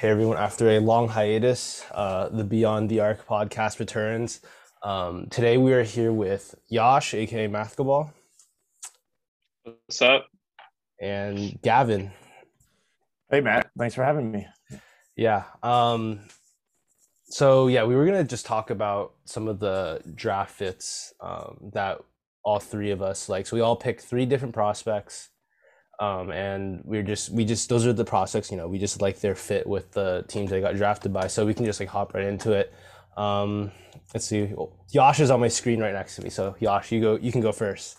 Hey everyone, after a long hiatus, uh, the Beyond the Arc podcast returns. Um, today we are here with Yash, aka Mathball. What's up? And Gavin. Hey Matt, thanks for having me. Yeah. Um, so yeah, we were gonna just talk about some of the draft fits um, that all three of us like. So we all picked three different prospects um, and we're just we just those are the prospects you know we just like their fit with the teams they got drafted by so we can just like hop right into it. Um, let's see. Yash is on my screen right next to me so Yash you go you can go first.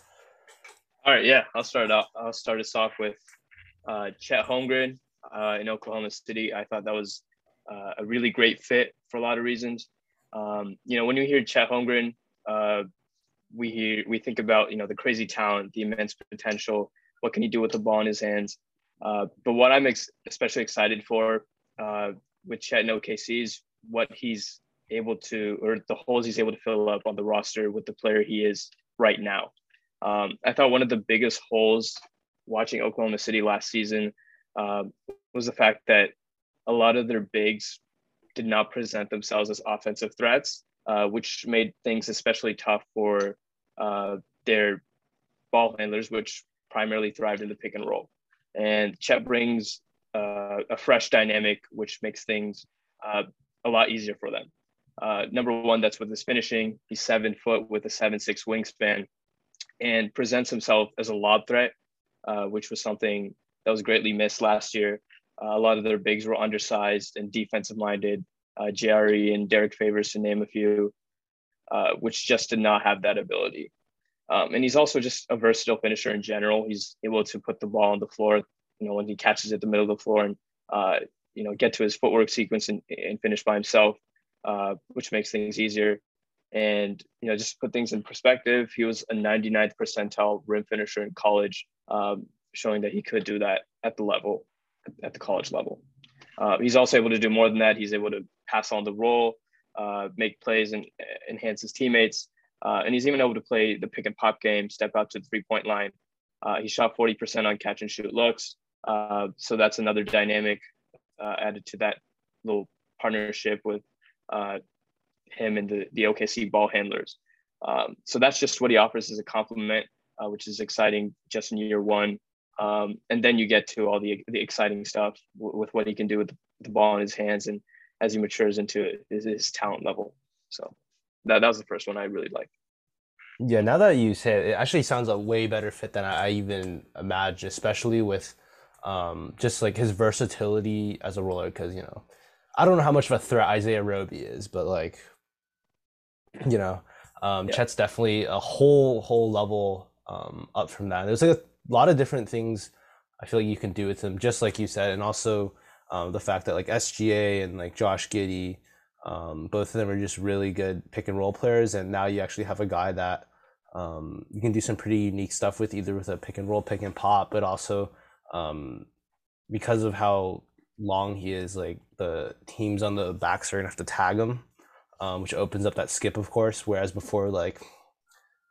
All right yeah I'll start off I'll start us off with uh, Chet Holmgren uh, in Oklahoma City. I thought that was uh, a really great fit for a lot of reasons. Um, you know when you hear Chet Holmgren uh, we hear we think about you know the crazy talent the immense potential what can he do with the ball in his hands? Uh, but what I'm ex- especially excited for uh, with Chet and OKC is what he's able to, or the holes he's able to fill up on the roster with the player he is right now. Um, I thought one of the biggest holes watching Oklahoma City last season uh, was the fact that a lot of their bigs did not present themselves as offensive threats, uh, which made things especially tough for uh, their ball handlers, which primarily thrived in the pick and roll. And Chet brings uh, a fresh dynamic, which makes things uh, a lot easier for them. Uh, number one, that's with his finishing. He's seven foot with a seven six wingspan, and presents himself as a lob threat, uh, which was something that was greatly missed last year. Uh, a lot of their bigs were undersized and defensive minded. Uh, JRE and Derek Favors, to name a few, which just did not have that ability. Um, and he's also just a versatile finisher in general. He's able to put the ball on the floor, you know, when he catches it the middle of the floor and, uh, you know, get to his footwork sequence and, and finish by himself, uh, which makes things easier. And, you know, just put things in perspective, he was a 99th percentile rim finisher in college, um, showing that he could do that at the level, at the college level. Uh, he's also able to do more than that. He's able to pass on the roll, uh, make plays and enhance his teammates. Uh, and he's even able to play the pick and pop game, step out to the three point line. Uh, he shot 40% on catch and shoot looks. Uh, so that's another dynamic uh, added to that little partnership with uh, him and the, the OKC ball handlers. Um, so that's just what he offers as a compliment, uh, which is exciting just in year one. Um, and then you get to all the, the exciting stuff w- with what he can do with the ball in his hands and as he matures into his, his talent level. So that, that was the first one I really liked. Yeah, now that you say it, it actually sounds a way better fit than I even imagined, especially with um, just like his versatility as a roller. Because you know, I don't know how much of a threat Isaiah Roby is, but like, you know, um, yeah. Chet's definitely a whole whole level um, up from that. There's like a lot of different things I feel like you can do with him, just like you said, and also um, the fact that like SGA and like Josh Giddey um, both of them are just really good pick and roll players, and now you actually have a guy that um, you can do some pretty unique stuff with, either with a pick and roll, pick and pop, but also um, because of how long he is, like the teams on the backs are gonna have to tag him, um, which opens up that skip, of course. Whereas before, like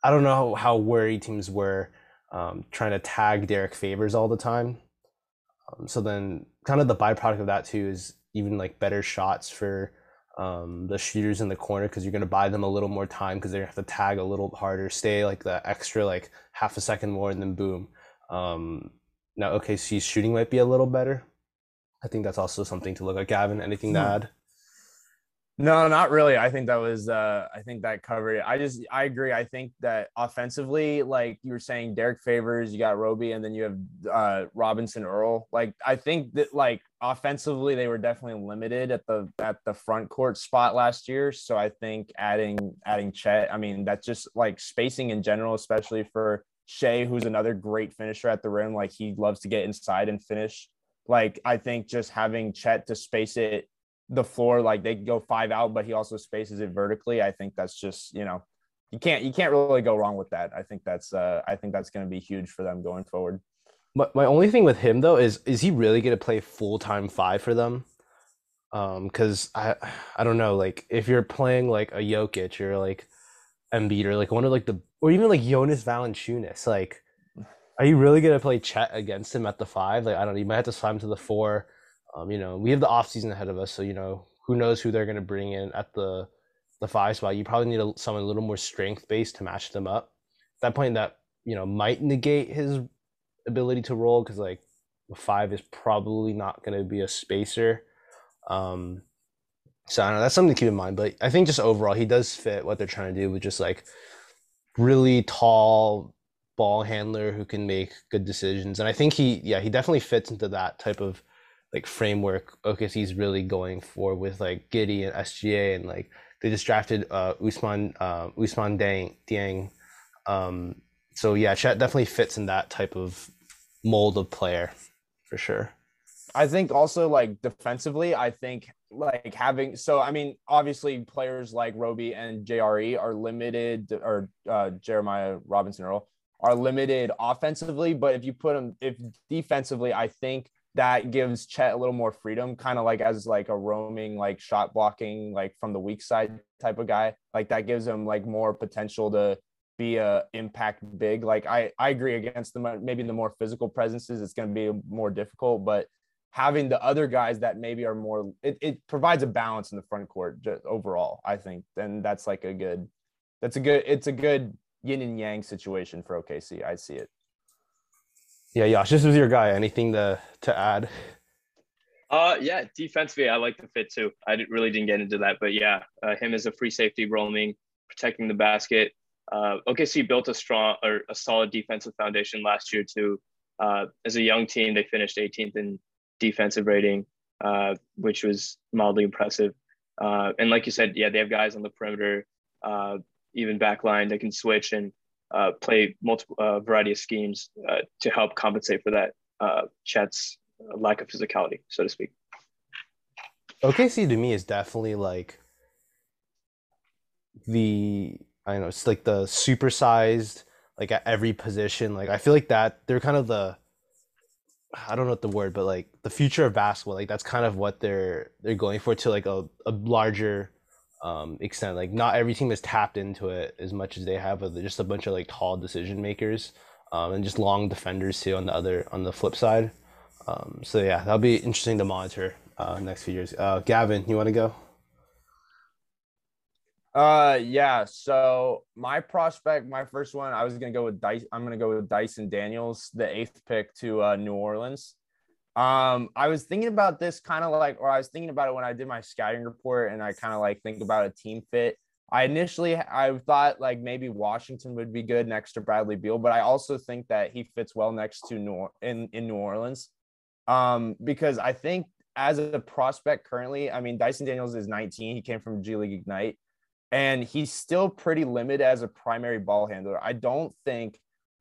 I don't know how worried teams were um, trying to tag Derek Favors all the time. Um, so then, kind of the byproduct of that too is even like better shots for um, the shooters in the corner because you're going to buy them a little more time because they're going to have to tag a little harder, stay like the extra like half a second more, and then boom. Um, now OKC's shooting might be a little better. I think that's also something to look at. Gavin, anything to hmm. add? No, not really. I think that was uh I think that covered it. I just I agree. I think that offensively, like you were saying, Derek Favors, you got Roby, and then you have uh Robinson Earl. Like I think that like offensively they were definitely limited at the at the front court spot last year. So I think adding adding Chet, I mean, that's just like spacing in general, especially for Shai, who's another great finisher at the rim. Like he loves to get inside and finish. Like I think just having Chet to space it the floor like they go five out but he also spaces it vertically i think that's just you know you can't you can't really go wrong with that i think that's uh i think that's going to be huge for them going forward my, my only thing with him though is is he really going to play full-time five for them um because i i don't know like if you're playing like a Jokic or like Embiid or like one of like the or even like Jonas Valanciunas like are you really gonna play Chet against him at the five? Like I don't know, you might have to slide him to the four Um, you know, we have the offseason ahead of us, so you know who knows who they're going to bring in at the the five spot. You probably need a, someone a little more strength based to match them up. At that point, that you know might negate his ability to roll because like a five is probably not going to be a spacer. Um, so I know. That's something to keep in mind. But I think just overall, he does fit what they're trying to do with just like really tall ball handler who can make good decisions. And I think he, yeah, he definitely fits into that type of like framework OKC's really going for with like Giddey and SGA and like they just drafted uh Usman uh Ousmane Dieng, Dieng. Um so yeah, Chet definitely fits in that type of mold of player for sure. I think also like defensively, I think like having so I mean obviously players like Roby and JRE are limited or uh, Jeremiah Robinson Earl are limited offensively, but if you put them if defensively, I think that gives Chet a little more freedom, kind of like as like a roaming like shot blocking like from the weak side type of guy. Like that gives him like more potential to be a impact big. Like I I agree against the maybe the more physical presences, it's going to be more difficult, but having the other guys that maybe are more it, it provides a balance in the front court just overall i think and that's like a good that's a good it's a good yin and yang situation for okc i see it. Yeah Yash, this was your guy. Anything to to add? Uh yeah defensively i like the fit too. I didn't, really didn't get into that but yeah uh, him as a free safety roaming protecting the basket uh, okc built a strong or a solid defensive foundation last year too uh, as a young team they finished 18th in defensive rating, uh, which was mildly impressive. Uh, and like you said, yeah, they have guys on the perimeter, uh, even backline that can switch and uh, play multiple variety of schemes to help compensate for that Chet's lack of physicality, so to speak. OKC to me is definitely like the I don't know, it's like the supersized like at every position. Like I feel like that they're kind of the I don't know what the word, but like the future of basketball, like that's kind of what they're they're going for to like a, a larger um extent. Like not every team has tapped into it as much as they have with just a bunch of like tall decision makers um, and just long defenders too on the other on the flip side. Um, so yeah, that'll be interesting to monitor uh, next few years. Uh, Gavin, you want to go? Uh, yeah. So my prospect, my first one, I was gonna go with Dice. I'm gonna go with Dyson Daniels, the eighth pick to uh, New Orleans. Um, I was thinking about this kind of like, or I was thinking about it when I did my scouting report, and I kind of like think about a team fit. I initially I thought like maybe Washington would be good next to Bradley Beal, but I also think that he fits well next to New in in New Orleans, um, because I think as a prospect currently, I mean Dyson Daniels is 19. He came from G League Ignite and he's still pretty limited as a primary ball handler. I don't think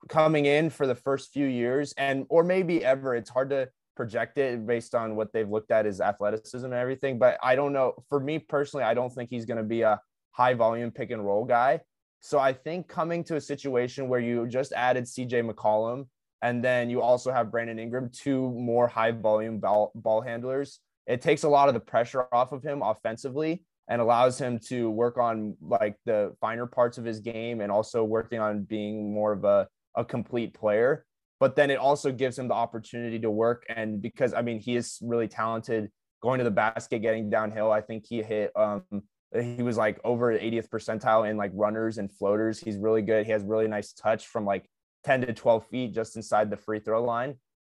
coming in for the first few years and or maybe ever it's hard to project it based on what they've looked at his athleticism and everything but I don't know. For me personally I don't think he's going to be a high volume pick and roll guy. So I think coming to a situation where you just added CJ McCollum and then you also have Brandon Ingram two more high volume ball, ball handlers it takes a lot of the pressure off of him offensively and allows him to work on like the finer parts of his game and also working on being more of a, a complete player. But then it also gives him the opportunity to work. And because I mean, he is really talented going to the basket, getting downhill. I think he hit, um, he was like over 80th percentile in like runners and floaters. He's really good. He has really nice touch from like 10 to 12 feet just inside the free throw line.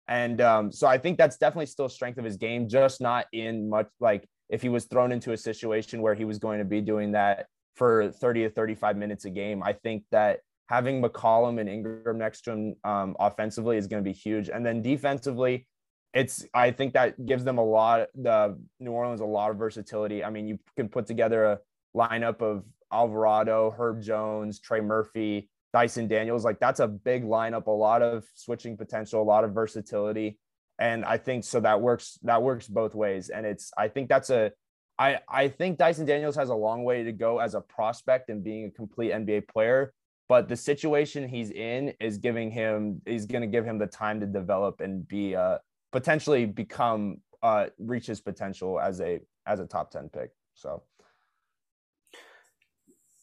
And um, so I think that's definitely still strength of his game, just not in much like if he was thrown into a situation where he was going to be doing that for 30 to 35 minutes a game. I think that having McCollum and Ingram next to him um, offensively is going to be huge. And then defensively, it's I think that gives them a lot the New Orleans a lot of versatility. I mean, you can put together a lineup of Alvarado, Herb Jones, Trey Murphy, Dyson Daniels. Like that's a big lineup, a lot of switching potential, a lot of versatility and I think so that works that works both ways. And it's I think that's a I I think Dyson Daniels has a long way to go as a prospect and being a complete NBA player but the situation he's in is giving him is going to give him the time to develop and be uh potentially become uh reach his potential as a as a top 10 pick. So.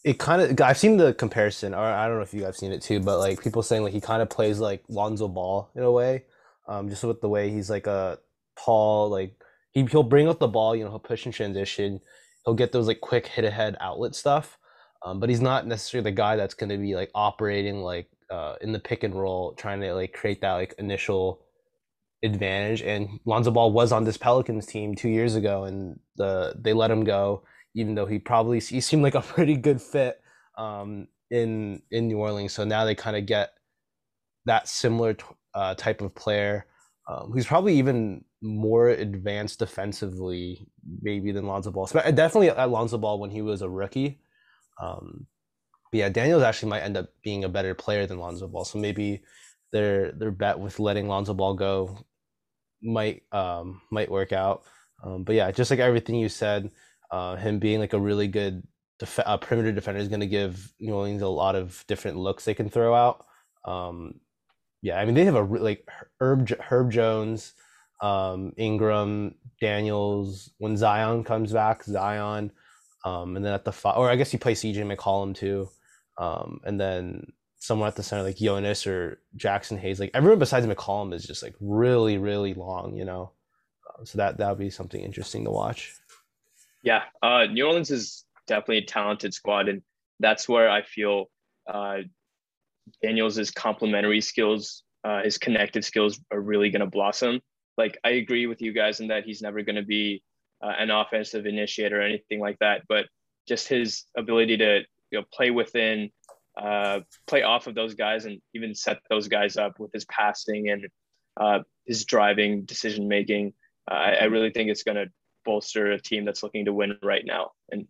It kind of I've seen the comparison or I don't know if you guys seen it too but like people saying like he kind of plays like Lonzo Ball in a way um, just with the way he's like a tall, like he he'll bring up the ball, you know, he'll push and transition, he'll get those like quick hit ahead outlet stuff, um, but he's not necessarily the guy that's going to be like operating like uh, in the pick and roll, trying to like create that like initial advantage. And Lonzo Ball was on this Pelicans team two years ago, and the they let him go, even though he probably he seemed like a pretty good fit um, in in New Orleans. So now they kind of get that similar uh, type of player um, who's probably even more advanced defensively, maybe than Lonzo Ball. Definitely at Lonzo Ball when he was a rookie. Um, but yeah, Daniels actually might end up being a better player than Lonzo Ball. So maybe their their bet with letting Lonzo Ball go might um, might work out. Um, but yeah, just like everything you said, uh, him being like a really good def- uh, perimeter defender is going to give New Orleans a lot of different looks they can throw out. Um, yeah, I mean they have a like Herb Herb Jones, um, Ingram, Daniels. When Zion comes back, Zion, um, and then at the five, or I guess you play CJ McCollum too, um, and then someone at the center like Jonas or Jaxson Hayes. Like everyone besides McCollum is just like really really long, you know. Uh, so that that would be something interesting to watch. Yeah, uh, New Orleans is definitely a talented squad, and that's where I feel uh, Daniels' complementary skills, uh, his connective skills are really going to blossom. Like I agree with you guys in that he's never going to be uh, an offensive initiator or anything like that, but just his ability to you know play within, uh, play off of those guys, and even set those guys up with his passing and uh, his driving, decision making. Uh, I, I really think it's going to bolster a team that's looking to win right now and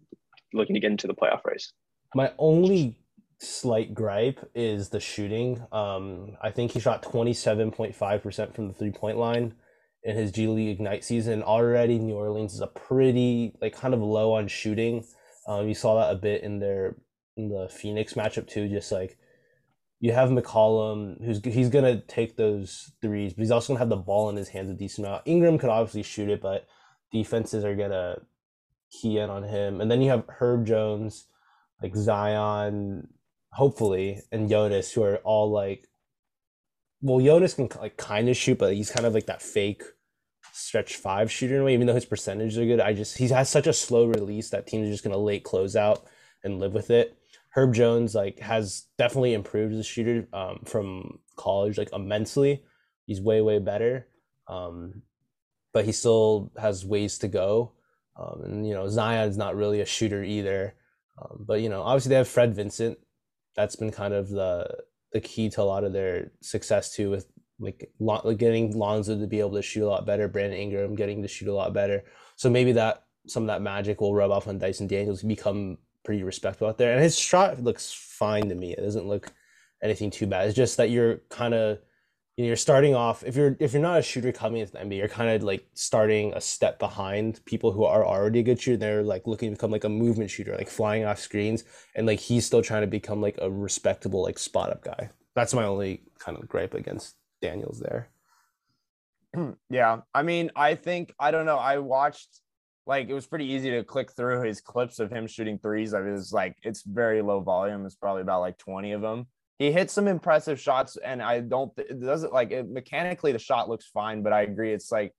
looking to get into the playoff race. My only slight gripe is the shooting. Um, I think he shot 27.5% from the three point line in his G League Ignite season. Already, New Orleans is a pretty, like, kind of low on shooting. Um, you saw that a bit in their in the Phoenix matchup too. Just like you have McCollum, who's he's gonna take those threes, but he's also gonna have the ball in his hands a decent amount. Ingram could obviously shoot it, but defenses are gonna key in on him. And then you have Herb Jones, like Zion, hopefully, and Jonas, who are all like, well, Jonas can like kind of shoot, but he's kind of like that fake stretch five shooter in a way. Even though his percentages are good, I just he has such a slow release that teams are just gonna late close out and live with it. Herb Jones like has definitely improved as a shooter um, from college like immensely. He's way way better, um, but he still has ways to go. Um, and you know Zion's not really a shooter either. Um, but you know obviously they have Fred Vinson, that's been kind of the the key to a lot of their success too with like, getting Lonzo to be able to shoot a lot better, Brandon Ingram getting to shoot a lot better. So maybe that some of that magic will rub off on Dyson Daniels become pretty respectable out there. And his shot looks fine to me. It doesn't look anything too bad. It's just that you're kind of you know, you're starting off if you're if you're not a shooter coming into the NBA, you're kind of like starting a step behind people who are already a good shooter. They're like looking to become like a movement shooter, like flying off screens, and like he's still trying to become like a respectable like spot up guy. That's my only kind of gripe against Daniels there. yeah, I mean, I think I don't know. I watched like it was pretty easy to click through his clips of him shooting threes. I was like, it's very low volume. It's probably about like 20 of them he hit some impressive shots, and I don't. It doesn't like it, mechanically the shot looks fine, but I agree it's like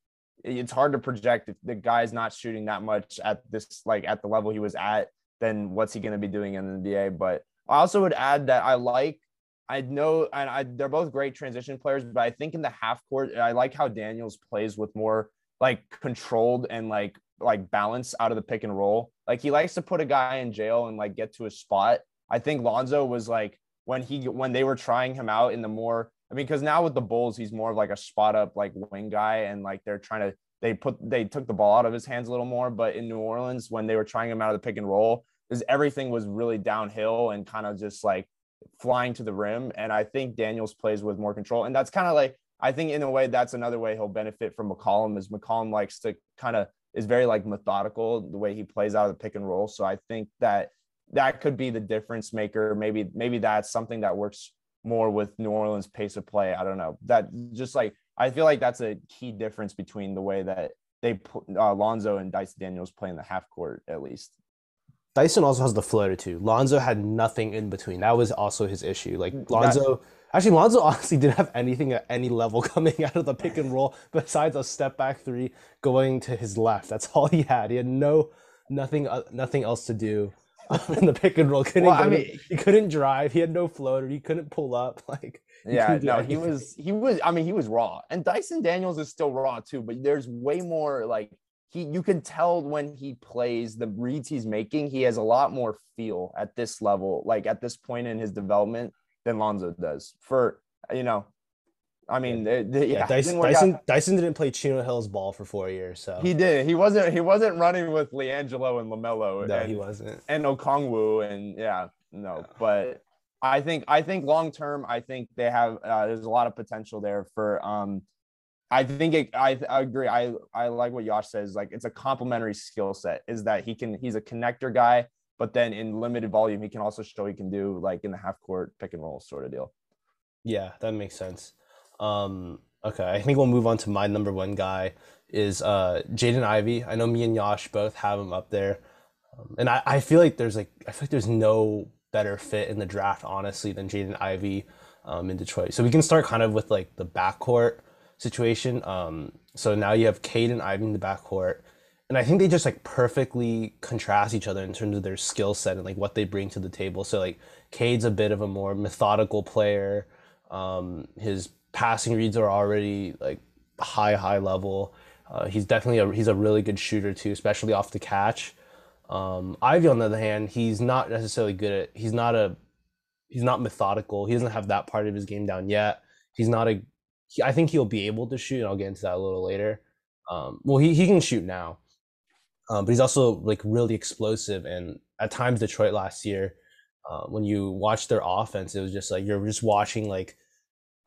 it's hard to project if the guy's not shooting that much at this like at the level he was at. Then what's he going to be doing in the NBA? But I also would add that I like. I know, and I, they're both great transition players, but I think in the half court, I like how Daniels plays with more like controlled and like like balance out of the pick and roll. Like he likes to put a guy in jail and like get to a spot. I think Lonzo was like when he when they were trying him out in the more I mean, because now with the Bulls, he's more of like a spot up like wing guy, and like they're trying to they put they took the ball out of his hands a little more. But in New Orleans, when they were trying him out of the pick and roll, is everything was really downhill and kind of just like flying to the rim. And I think Daniels plays with more control, and that's kind of like I think in a way that's another way he'll benefit from McCollum is McCollum likes to kind of is very like methodical the way he plays out of the pick and roll. So I think that that could be the difference maker. Maybe maybe that's something that works more with New Orleans pace of play. I don't know. That just like I feel like that's a key difference between the way that they put uh, Lonzo and Dyson Daniels play in the half court at least. Dyson also has the floater too. Lonzo had nothing in between. That was also his issue. Like Lonzo, actually, Lonzo honestly didn't have anything at any level coming out of the pick and roll besides a step back three going to his left. That's all he had. He had no nothing uh, nothing else to do in the pick and roll. Couldn't Well, I go to- he couldn't drive. He had no floater. He couldn't pull up. Like Yeah, no, he was he was I mean he was raw. And Dyson Daniels is still raw too, but there's way more like he you can tell when he plays the reads he's making, he has a lot more feel at this level, like at this point in his development than Lonzo does. For you know, I mean, they- they- Yeah, yeah, Dyson, didn't. Dyson, Dyson didn't play Chino Hills ball for four years, so He did. He wasn't. He wasn't running with LiAngelo and LaMelo. no, and, he wasn't. and Okongwu and yeah, no, but I think I think long term, I think they have uh, there's a lot of potential there for um I think it, I, I agree. I I like what Yash says. Like it's a complementary skill set. Is that he can he's a connector guy, but then in limited volume, he can also show he can do like in the half court pick and roll sort of deal. Yeah, that makes sense. Um, okay, I think we'll move on to my number one guy is uh Jaden Ivey. I know me and Yash both have him up there, um, and I, I feel like there's like I feel like there's no better fit in the draft honestly than Jaden Ivey um, in Detroit. So we can start kind of with like the backcourt situation. Um, so now you have Cade and Ivey in the backcourt. And I think they just like perfectly contrast each other in terms of their skill set and like what they bring to the table. So like Cade's a bit of a more methodical player. Um, his passing reads are already like high, high level. Uh, he's definitely a he's a really good shooter too, especially off the catch. Um, Ivey on the other hand, he's not necessarily good at he's not a he's not methodical. He doesn't have that part of his game down yet. He's not a he, I think he'll be able to shoot. And I'll get into that a little later. Um, well, he, he can shoot now, um, but he's also like really explosive. And at times, Detroit last year, uh, when you watch their offense, it was just like you're just watching like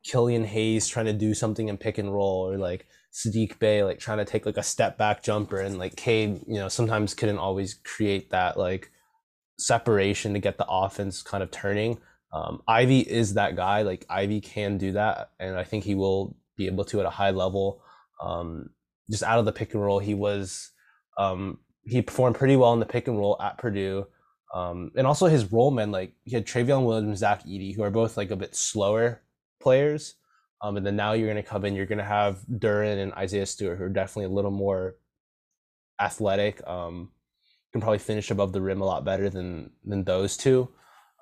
Killian Hayes trying to do something in pick and roll, or like Saddiq Bey like trying to take like a step back jumper, and like Cade, you know, sometimes couldn't always create that like separation to get the offense kind of turning. Um, Ivey is that guy. Like Ivey can do that, and I think he will be able to at a high level. Um, just out of the pick and roll, he was um, he performed pretty well in the pick and roll at Purdue. Um, and also his role men, like he had Trevion Williams, Zach Edey, who are both like a bit slower players. Um, and then now you're going to come in, you're going to have Duren and Isaiah Stewart, who are definitely a little more athletic. Um, can probably finish above the rim a lot better than than those two.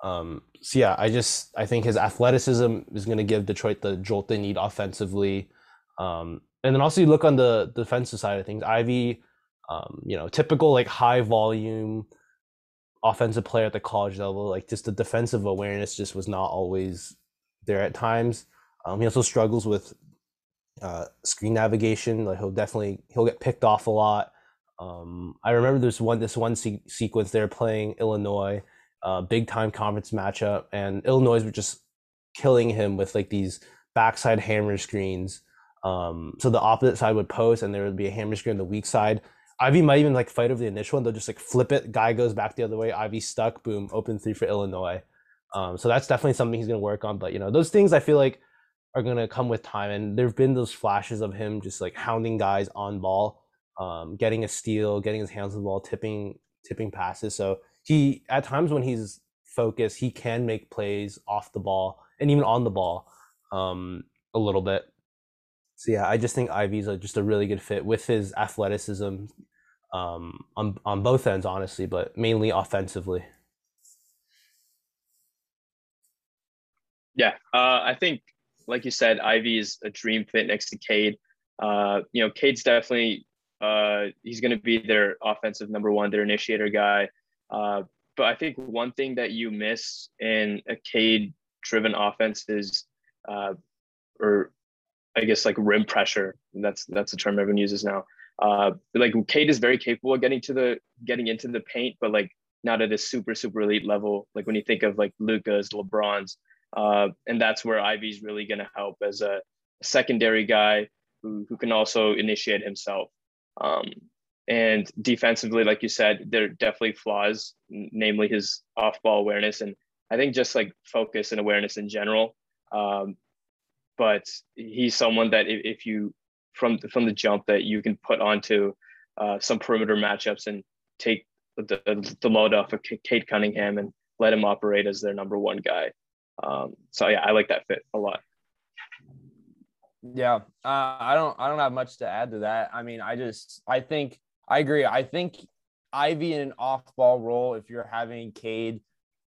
Um, so yeah, I just I think his athleticism is going to give Detroit the jolt they need offensively. Um, and then also you look on the defensive side of things, Ivey, um, you know, typical like high volume offensive player at the college level. Like just the defensive awareness just was not always there at times. Um, he also struggles with uh, screen navigation. Like he'll definitely he'll get picked off a lot. Um, I remember there's one this one se- sequence they're playing Illinois, uh, big time conference matchup, and Illinois were just killing him with like these backside hammer screens. Um, so the opposite side would post, and there would be a hammer screen on the weak side. Ivey might even like fight over the initial one. They'll just like flip it. Guy goes back the other way. Ivey stuck. Boom. Open three for Illinois. Um, so that's definitely something he's gonna work on. But you know, those things I feel like are gonna come with time. And there've been those flashes of him just like hounding guys on ball, um, getting a steal, getting his hands on the ball, tipping tipping passes. So he at times when he's focused, he can make plays off the ball and even on the ball um, a little bit. So yeah, I just think Ivey's a, just a really good fit with his athleticism um, on on both ends, honestly, but mainly offensively. Yeah, uh, I think, like you said, Ivey is a dream fit next to Cade. Uh, you know, Cade's definitely uh, he's going to be their offensive number one, their initiator guy. Uh, but I think one thing that you miss in a Cade-driven offense is, uh, or I guess like rim pressure. That's that's the term everyone uses now. Uh, like Cade is very capable of getting to the getting into the paint, but like not at a super super elite level. Like when you think of like Luka's, LeBron's, uh, and that's where Ivey's really going to help as a secondary guy who, who can also initiate himself. Um, and defensively, like you said, there are definitely flaws, namely his off ball awareness. And I think just like focus and awareness in general. Um, but he's someone that if, if you, from, from the jump, that you can put onto uh, some perimeter matchups and take the, the load off of Cade Cunningham and let him operate as their number one guy. Um, so yeah, I like that fit a lot. Yeah, uh, I don't I don't have much to add to that. I mean, I just I think I agree. I think Ivey in an off ball role, if you're having Cade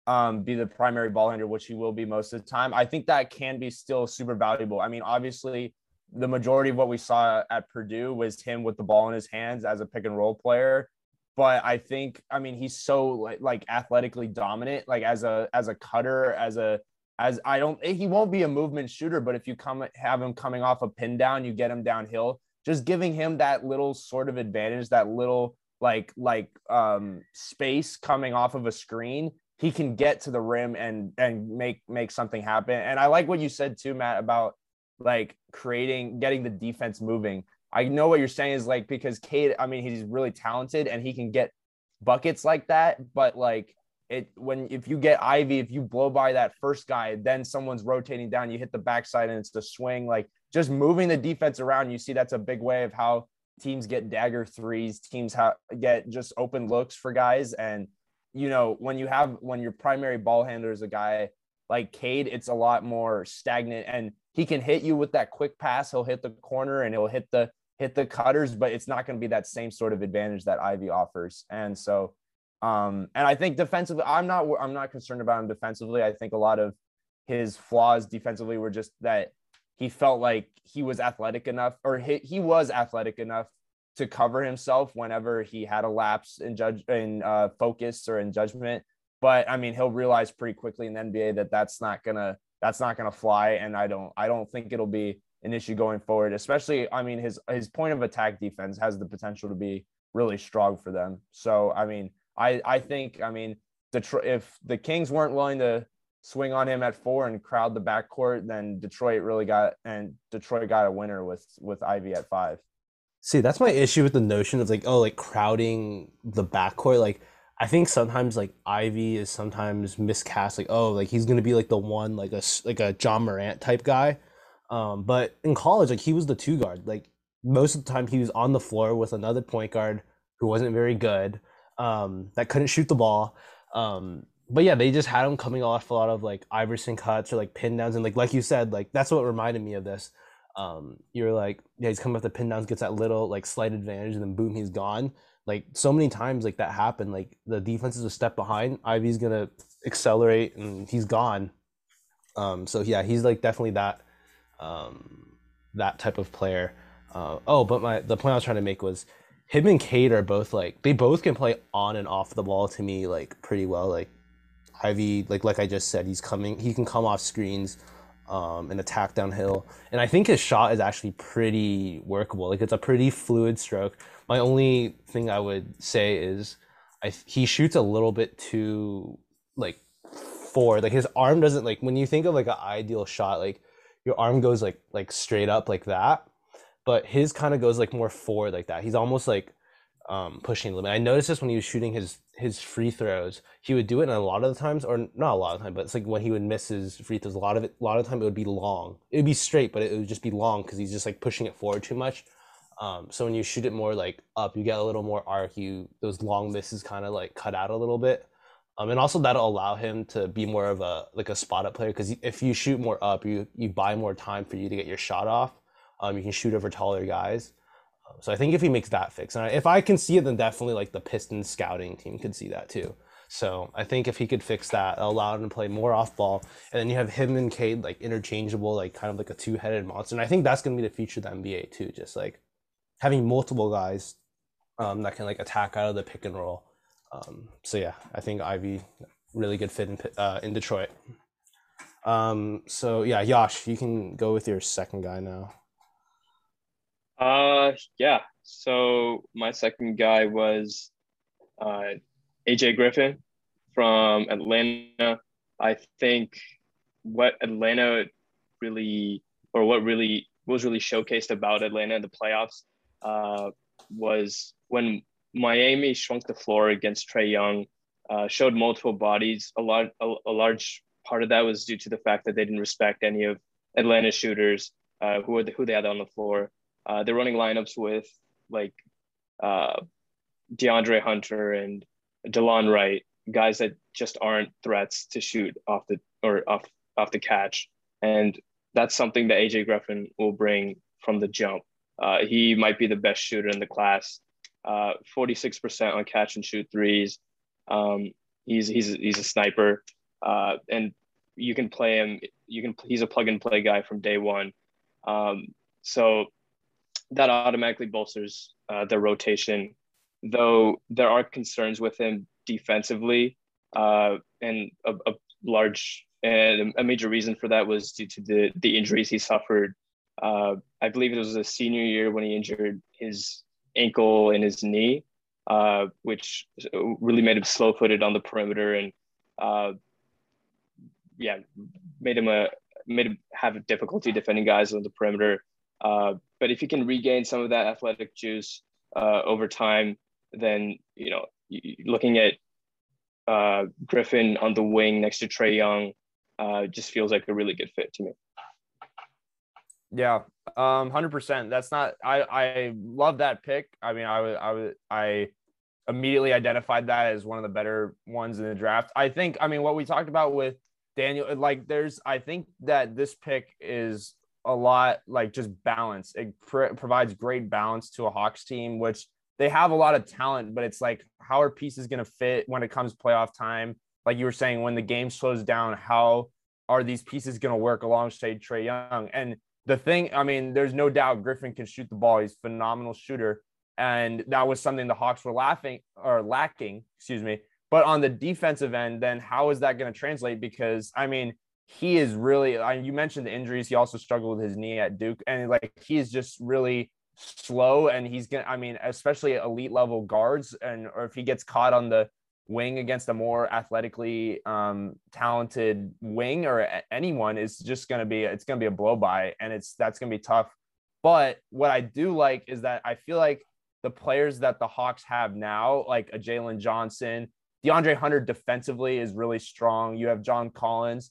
um, be the primary ball handler, which he will be most of the time, I think that can be still super valuable. I mean, obviously, the majority of what we saw at Purdue was him with the ball in his hands as a pick and roll player. But I think, I mean, he's so like, like athletically dominant, like as a as a cutter, as a as I don't he won't be a movement shooter, but if you come have him coming off a pin down, you get him downhill, just giving him that little sort of advantage, that little like like um space coming off of a screen, he can get to the rim and and make make something happen. And I like what you said too, Matt, about like creating getting the defense moving. I know what you're saying is like because Cade, I mean, he's really talented and he can get buckets like that, but like it when if you get Ivey, if you blow by that first guy, then someone's rotating down, you hit the backside and it's the swing. Like just moving the defense around, you see that's a big way of how teams get dagger threes, teams ha- get just open looks for guys. And you know, when you have when your primary ball handler is a guy like Cade, it's a lot more stagnant and he can hit you with that quick pass. He'll hit the corner and he'll hit the hit the cutters, but it's not going to be that same sort of advantage that Ivey offers. And so um, and I think defensively, I'm not I'm not concerned about him defensively. I think a lot of his flaws defensively were just that he felt like he was athletic enough, or he, he was athletic enough to cover himself whenever he had a lapse in judge in uh, focus or in judgment. But I mean, he'll realize pretty quickly in the NBA that that's not gonna that's not gonna fly, and I don't I don't think it'll be an issue going forward. Especially, I mean, his his point of attack defense has the potential to be really strong for them. So I mean, I I think I mean Detroit if the Kings weren't willing to swing on him at four and crowd the backcourt, then Detroit really got and Detroit got a winner with with Ivey at five. See, that's my issue with the notion of like oh like crowding the backcourt. Like I think sometimes like Ivey is sometimes miscast. Like oh like he's gonna be like the one like a like a Ja Morant type guy. Um, but in college, like he was the two guard. Like most of the time, he was on the floor with another point guard who wasn't very good um, that couldn't shoot the ball. Um, but yeah, they just had him coming off a lot of like Iverson cuts or like pin downs, and like like you said, like that's what reminded me of this. Um, you're like, yeah, he's coming off the pin downs, gets that little like slight advantage, and then boom, he's gone. Like so many times, like that happened. Like the defense is a step behind. Ivey's gonna accelerate, and he's gone. Um, so yeah, he's like definitely that um, that type of player. Uh, oh, but my the point I was trying to make was him and Cade are both like they both can play on and off the ball to me like pretty well. Like Ivey, like like I just said, he's coming. He can come off screens um, and attack downhill, and I think his shot is actually pretty workable. Like it's a pretty fluid stroke. My only thing I would say is, I he shoots a little bit too like forward. Like his arm doesn't like when you think of like an ideal shot, like your arm goes like like straight up like that but his kind of goes like more forward like that. He's almost like um, pushing the limit. I noticed this when he was shooting his his free throws. He would do it, and a lot of the times, or not a lot of the time, but it's like when he would miss his free throws. A lot of it, a lot of the time, it would be long. It would be straight, but it would just be long because he's just like pushing it forward too much. Um, so when you shoot it more like up, you get a little more arc. You those long misses kind of like cut out a little bit. Um, and also that'll allow him to be more of a like a spot up player because if you shoot more up, you you buy more time for you to get your shot off. Um, you can shoot over taller guys. Um, so I think if he makes that fix, and if I can see it, then definitely like the Pistons scouting team could see that too. So I think if he could fix that, allow him to play more off ball, and then you have him and Cade like interchangeable, like kind of like a two headed monster. And I think that's gonna be the future of the NBA too, just like having multiple guys um, that can like attack out of the pick and roll. Um, so yeah, I think Ivey really good fit in uh, in Detroit. Um, so yeah, Yash, you can go with your second guy now. Uh, yeah. So my second guy was uh, AJ Griffin from Atlanta. I think what Atlanta really, or what really was really showcased about Atlanta in the playoffs, uh, was when Miami shrunk the floor against Trae Young, uh, showed multiple bodies. A lot, a, a, large part of that was due to the fact that they didn't respect any of Atlanta shooters uh, who were the, who they had on the floor. Uh, they're running lineups with like uh, DeAndre Hunter and Delon Wright, guys that just aren't threats to shoot off the or off off the catch, and that's something that AJ Griffin will bring from the jump. Uh, he might be the best shooter in the class. Uh, 46% on catch and shoot threes. Um, he's he's he's a sniper, uh, and you can play him. You can he's a plug and play guy from day one. Um, so that automatically bolsters uh, the rotation. Though there are concerns with him defensively, uh, and a, a large and a major reason for that was due to the the injuries he suffered. Uh, I believe it was a senior year when he injured his ankle and his knee, uh, which really made him slow footed on the perimeter and uh, yeah, made him a made him have difficulty defending guys on the perimeter. Uh, but if he can regain some of that athletic juice uh, over time, then you know, looking at uh, Griffin on the wing next to Trae Young uh, just feels like a really good fit to me. Yeah, um, hundred percent. That's not. I I love that pick. I mean, I would I would I immediately identified that as one of the better ones in the draft. I think. I mean, what we talked about with Daniel, like, there's. I think that this pick is a lot like just balance. It pr- provides great balance to a Hawks team, which they have a lot of talent, but it's like how are pieces going to fit when it comes playoff time? Like you were saying, when the game slows down, how are these pieces going to work alongside Trae Young? And the thing, I mean, there's no doubt Griffin can shoot the ball. He's phenomenal shooter. And that was something the Hawks were laughing or lacking, excuse me. But on the defensive end, then how is that going to translate? Because I mean, he is really, you mentioned the injuries. He also struggled with his knee at Duke. And like, he is just really slow. And he's to, I mean, especially elite level guards. And, or if he gets caught on the, wing against a more athletically um, talented wing or anyone is just to be it's to be a blow by and it's that's to be tough but what i do like is that i feel like the players that the hawks have now like a jalen johnson deandre hunter defensively is really strong you have john collins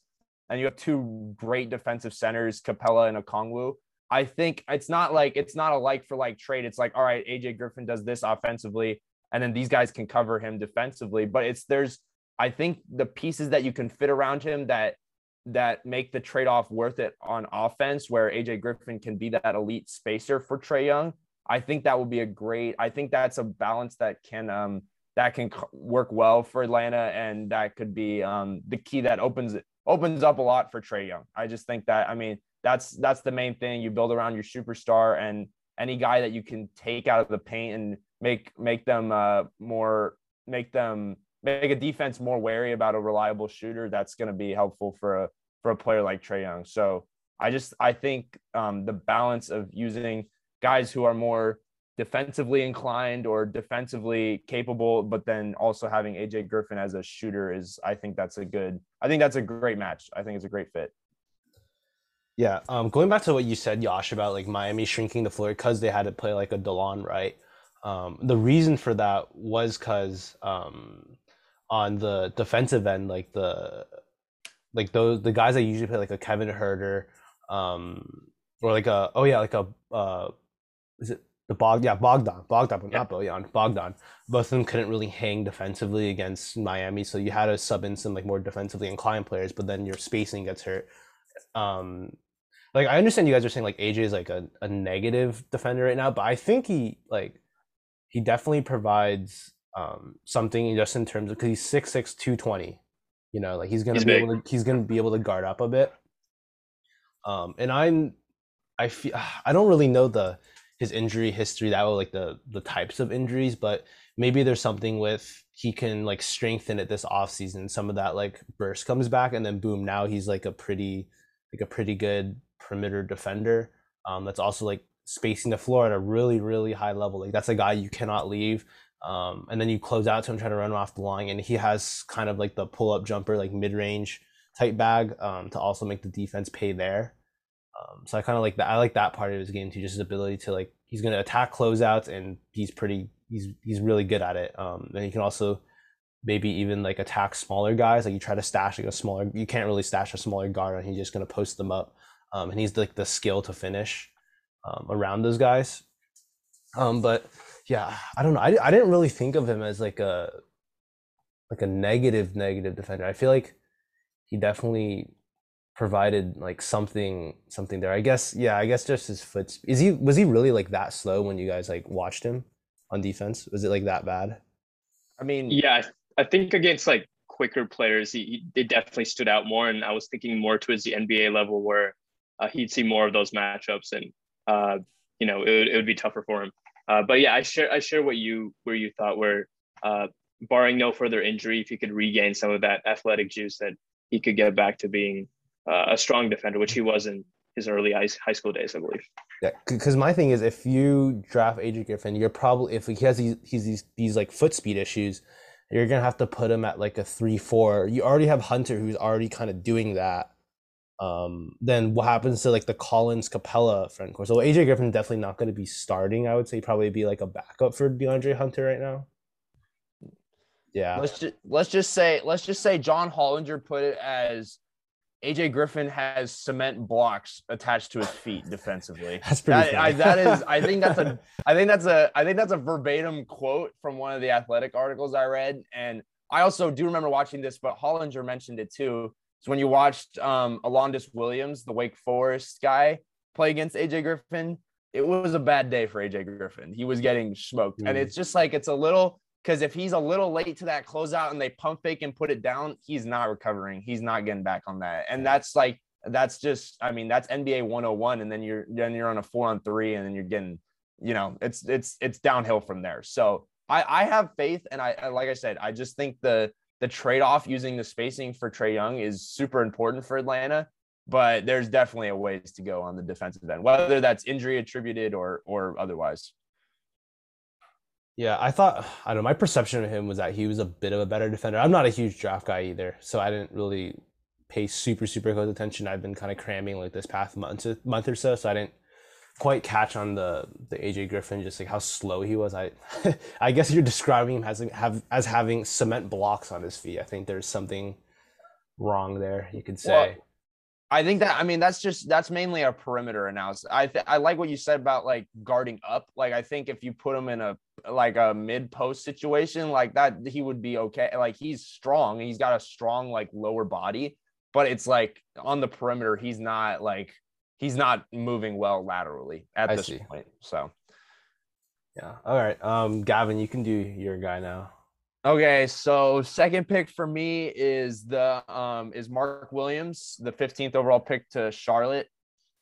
and you have two great defensive centers Capela and okongwu i think it's not like it's not a like for like trade it's like all right aj griffin does this offensively and then these guys can cover him defensively. But it's there's I think the pieces that you can fit around him that that make the trade off worth it on offense, where AJ Griffin can be that elite spacer for Trae Young. I think that would be a great. I think that's a balance that can um that can work well for Atlanta, and that could be um the key that opens it opens up a lot for Trae Young. I just think that I mean that's that's the main thing. You build around your superstar and any guy that you can take out of the paint and make make them uh, more make them make a defense more wary about a reliable shooter. That's going to be helpful for a for a player like Trae Young. So I just I think um, the balance of using guys who are more defensively inclined or defensively capable, but then also having AJ Griffin as a shooter is I think that's a good I think that's a great match. I think it's a great fit. Yeah, um, going back to what you said, Yash, about like Miami shrinking the floor because they had to play like a Delon Wright? Um, the reason for that was because um, on the defensive end, like the like those the guys that usually play like a Kevin Huerter, um, or like a oh yeah like a uh, is it the Bog yeah Bogdan Bogdan yeah. not Bojan Bogdan. Both of them couldn't really hang defensively against Miami, so you had to sub in some like more defensively inclined players, but then your spacing gets hurt. Um, like I understand you guys are saying like AJ is like a, a negative defender right now, but I think he like he definitely provides um, something just in terms of because he's 6'6", 220. You know, like he's gonna he's be big. able to he's gonna be able to guard up a bit. Um, and I'm I feel I don't really know the his injury history that like the the types of injuries, but maybe there's something with he can like strengthen it this off season. Some of that like burst comes back, and then boom, now he's like a pretty like a pretty good perimeter defender. Um, that's also like spacing the floor at a really really high level like that's a guy you cannot leave um, and then you close out to him trying to run him off the line and he has kind of like the pull up jumper like mid range type bag um, to also make the defense pay there um, so I kind of like that I like that part of his game too just his ability to like he's going to attack closeouts and he's pretty he's he's really good at it um, and he can also maybe even like attack smaller guys like you try to stash like a smaller you can't really stash a smaller guard and he's just going to post them up um, and he's like the skill to finish um, around those guys. Um, but yeah, I don't know. I, I didn't really think of him as like a like a negative negative defender. I feel like he definitely provided like something something there. I guess yeah, I guess just his foot. Is he was he really like that slow when you guys like watched him on defense? Was it like that bad? I mean, yeah, I think against like quicker players, he, he definitely stood out more. And I was thinking more towards the NBA level where uh, he'd see more of those matchups, and uh, you know it would, it would be tougher for him. Uh, but yeah, I share I share what you where you thought where uh, barring no further injury, if he could regain some of that athletic juice, that he could get back to being uh, a strong defender, which he was in his early high school days, I believe. Yeah, because my thing is, if you draft AJ Griffin, you're probably if he has these he's these these like foot speed issues, you're gonna have to put him at like a three four. You already have Hunter who's already kind of doing that. Um, then what happens to like the Collins Capela front court? So AJ Griffin definitely not going to be starting. I would say probably be like a backup for DeAndre Hunter right now. Yeah. Let's just let's just say let's just say John Hollinger put it as AJ Griffin has cement blocks attached to his feet defensively. That's pretty. That, I, that is. I think that's a. I think that's a. I think that's a verbatim quote from one of the athletic articles I read, and I also do remember watching this. But Hollinger mentioned it too. So when you watched um, Alondes Williams, the Wake Forest guy, play against AJ Griffin, it was a bad day for AJ Griffin. He was getting smoked, mm. and it's just like it's a little because if he's a little late to that closeout and they pump fake and put it down, he's not recovering. He's not getting back on that. And that's like that's just I mean, that's NBA 101. And then you're then you're on a four on three and then you're getting, you know, it's it's it's downhill from there. So I, I have faith and I like I said, I just think the the trade-off using the spacing for Trae Young is super important for Atlanta. But there's definitely a ways to go on the defensive end, whether that's injury attributed or or otherwise. Yeah, I thought I don't know. My perception of him was that he was a bit of a better defender. I'm not a huge draft guy either, so I didn't really pay super super close attention. I've been kind of cramming like this past month month or so, so I didn't quite catch on the the AJ Griffin just like how slow he was. I I guess you're describing him as have as having cement blocks on his feet. I think there's something wrong there. You could say. Well, I think that I mean that's just that's mainly a perimeter analysis. I th- I like what you said about like guarding up. Like I think if you put him in a like a mid post situation like that, he would be okay. Like he's strong. He's got a strong like lower body, but it's like on the perimeter, he's not like he's not moving well laterally at I this see. point. So yeah. All right. Um, Gavin, you can do your guy now. Okay, so second pick for me is the um is Mark Williams, the 15th overall pick to Charlotte.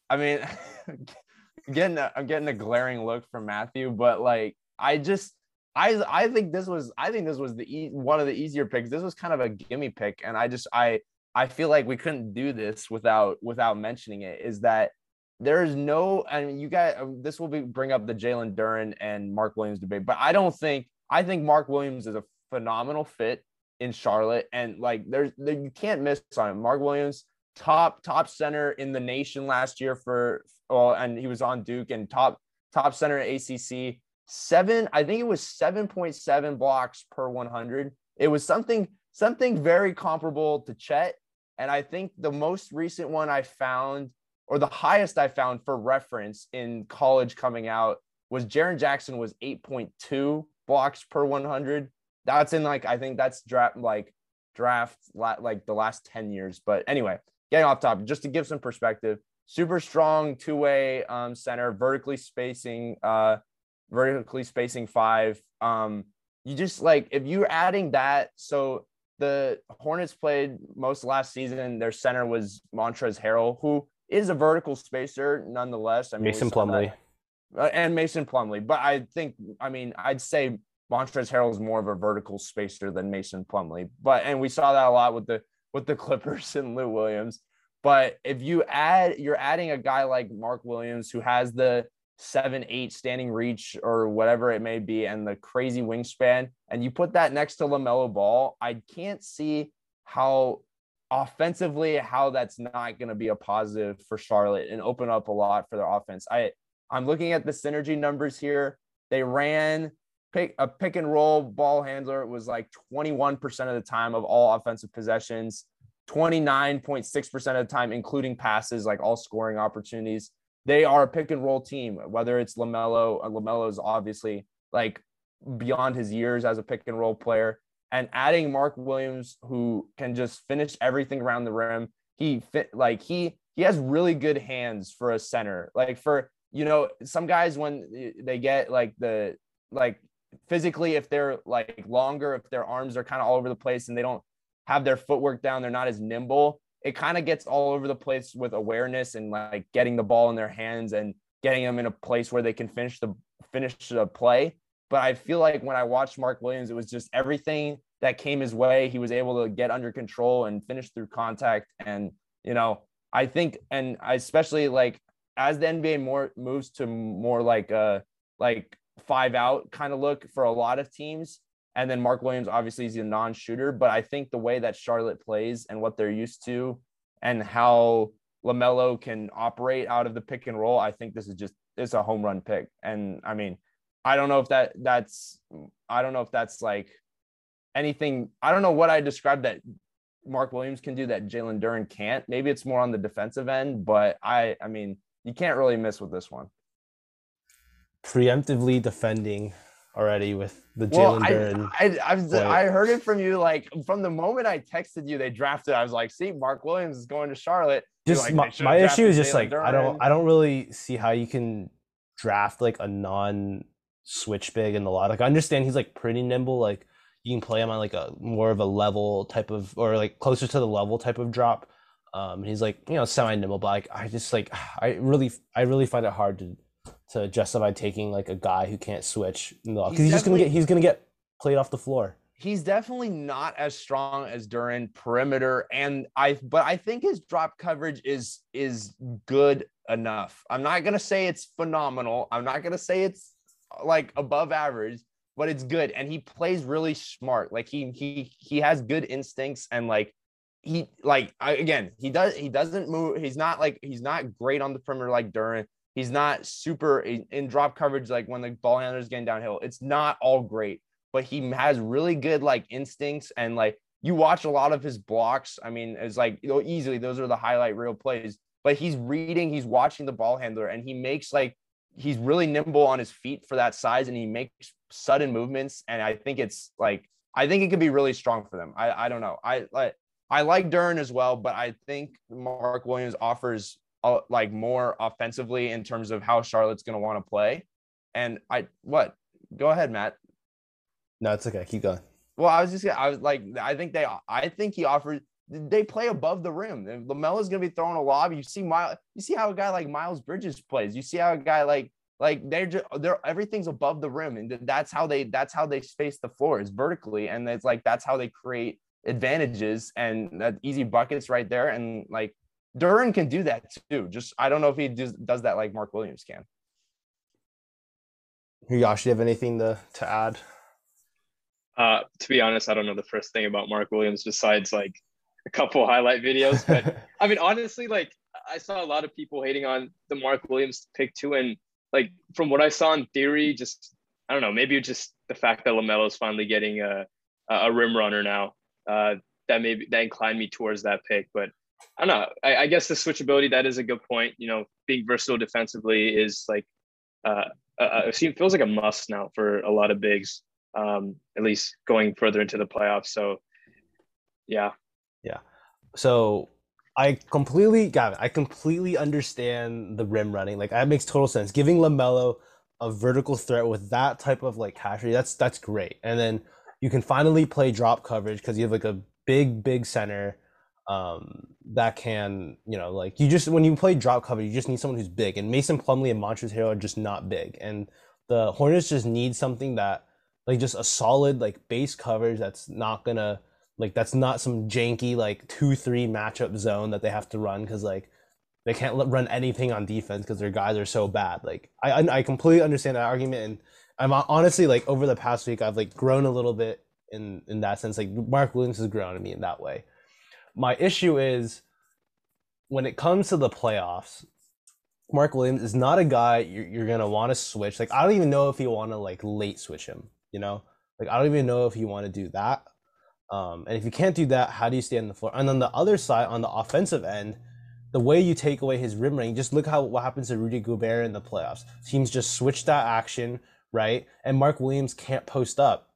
I mean, getting a, I'm getting a glaring look from Matthew, but like I just I I think this was I think this was the e- one of the easier picks. This was kind of a gimme pick, and I just I I feel like we couldn't do this without without mentioning it. Is that there is no I mean you got um, this will be bring up the Jalen Duren and Mark Williams debate, but I don't think I think Mark Williams is a phenomenal fit in Charlotte, and like there's there, you can't miss on. Mark Williams, top top center in the nation last year for well, and he was on Duke and top top center at ACC. Seven, I think it was seven point seven blocks per one hundred. It was something something very comparable to Chet, and I think the most recent one I found, or the highest I found for reference in college coming out, was Jaren Jackson was eight point two blocks per one hundred that's in like I think that's draft like draft like the last 10 years. But anyway, getting off topic, just to give some perspective, super strong two-way um, center, vertically spacing, uh, vertically spacing five. Um, you just like if you're adding that, so the Hornets played most last season. Their center was Montrezl Harrell, who is a vertical spacer nonetheless. I mean, Mason Plumlee. Uh, and Mason Plumlee. But I think, I mean, I'd say Montrezl Harrell is more of a vertical spacer than Mason Plumlee. But and we saw that a lot with the with the Clippers and Lou Williams. But if you add, you're adding a guy like Mark Williams who has the seven, eight standing reach or whatever it may be, and the crazy wingspan, and you put that next to LaMelo Ball, I can't see how offensively how that's not going to be a positive for Charlotte and open up a lot for their offense. I I'm looking at the synergy numbers here. They ran pick a pick and roll ball handler was like 21% of the time of all offensive possessions, 29.6% of the time, including passes, like all scoring opportunities. They are a pick and roll team, whether it's LaMelo, uh, LaMelo is obviously like beyond his years as a pick and roll player. and adding Mark Williams, who can just finish everything around the rim. He fit like he he has really good hands for a center. Like for you know some guys when they get like the like physically if they're like longer, if their arms are kind of all over the place and they don't have their footwork down, they're not as nimble. It kind of gets all over the place with awareness and like getting the ball in their hands and getting them in a place where they can finish the finish the play. But I feel like when I watched Mark Williams, it was just everything that came his way. He was able to get under control and finish through contact. And, you know, I think, and I especially like as the NBA more moves to more like a like five out kind of look for a lot of teams. And then Mark Williams obviously is a non-shooter, but I think the way that Charlotte plays and what they're used to and how LaMelo can operate out of the pick and roll, I think this is just it's a home run pick. And I mean, I don't know if that that's I don't know if that's like anything. I don't know what I described that Mark Williams can do that Jalen Duren can't. Maybe it's more on the defensive end, but I I mean you can't really miss with this one. Preemptively defending already with the Jalen well, Duren. I, I, I, I, heard it from you like from the moment I texted you they drafted. I was like, see, Mark Williams is going to Charlotte. Just like, my, my issue is just Jalen like Duren. I don't I don't really see how you can draft like a non switch big in the lot. Like I understand he's like pretty nimble. Like you can play him on like a more of a level type of or like closer to the level type of drop. Um, he's like you know semi nimble, but like I just like I really I really find it hard to to justify taking like a guy who can't switch because he's, he's just gonna get he's gonna get played off the floor. He's definitely not as strong as Duren perimeter, and I but I think his drop coverage is is good enough. I'm not gonna say it's phenomenal. I'm not gonna say it's like above average, but it's good. And he plays really smart. Like he he he has good instincts and like he like I, again he does he doesn't move. He's not like he's not great on the perimeter like Duren. He's not super in, drop coverage like when the ball handler is getting downhill. It's not all great, but he has really good like instincts and like you watch a lot of his blocks. I mean, it's like you know, easily those are the highlight real plays. But he's reading, he's watching the ball handler, and he makes like he's really nimble on his feet for that size and he makes sudden movements and i think it's like i think it could be really strong for them i, I don't know i like i like Duren as well but i think mark williams offers Uh, like more offensively in terms of how charlotte's going to want to play and i what go ahead matt no it's okay keep going well i was just i was like i think they i think he offers they play above the rim. is gonna be throwing a lob. You see Miles, you see how a guy like Miles Bridges plays. You see how a guy like like they're just they're everything's above the rim, and that's how they that's how they space the floor is vertically, and it's like that's how they create advantages and that easy buckets right there. And like Duren can do that too. Just I don't know if he does, does that like Mark Williams can. Yash, do you have anything to to add? Uh, to be honest, I don't know the first thing about Mark Williams besides like a couple highlight videos. But I mean, honestly, like I saw a lot of people hating on the Mark Williams pick too, and like from what I saw in theory, just I don't know, maybe just the fact that LaMelo is finally getting a a rim runner now. Uh, that maybe that inclined me towards that pick, but I don't know. I, I, guess the switchability that is a good point. You know, being versatile defensively is like uh, uh, it feels like a must now for a lot of bigs. Um, at least going further into the playoffs. So, yeah, yeah. So I completely, Gavin, I completely understand the rim running. Like that makes total sense. Giving Lamelo a vertical threat with that type of like cash that's that's great. And then you can finally play drop coverage because you have like a big, big center um, that can, you know, like you just when you play drop cover, you just need someone who's big. And Mason Plumlee and Montrezl Harrell are just not big. And the Hornets just need something that like just a solid like base coverage that's not gonna like that's not some janky like two three matchup zone that they have to run because like they can't run anything on defense because their guys are so bad. Like I I completely understand that argument, and I'm honestly like over the past week I've like grown a little bit in in that sense. Like Mark Williams has grown to me in that way. My issue is when it comes to the playoffs. Mark Williams is not a guy you're, you're gonna want to switch. Like I don't even know if you want to like late switch him. You know, like I don't even know if you want to do that. Um, and if you can't do that, how do you stay on the floor? And on the other side, on the offensive end, the way you take away his rim running, just look how what happens to Rudy Gobert in the playoffs. Teams just switch that action, right? And Mark Williams can't post up.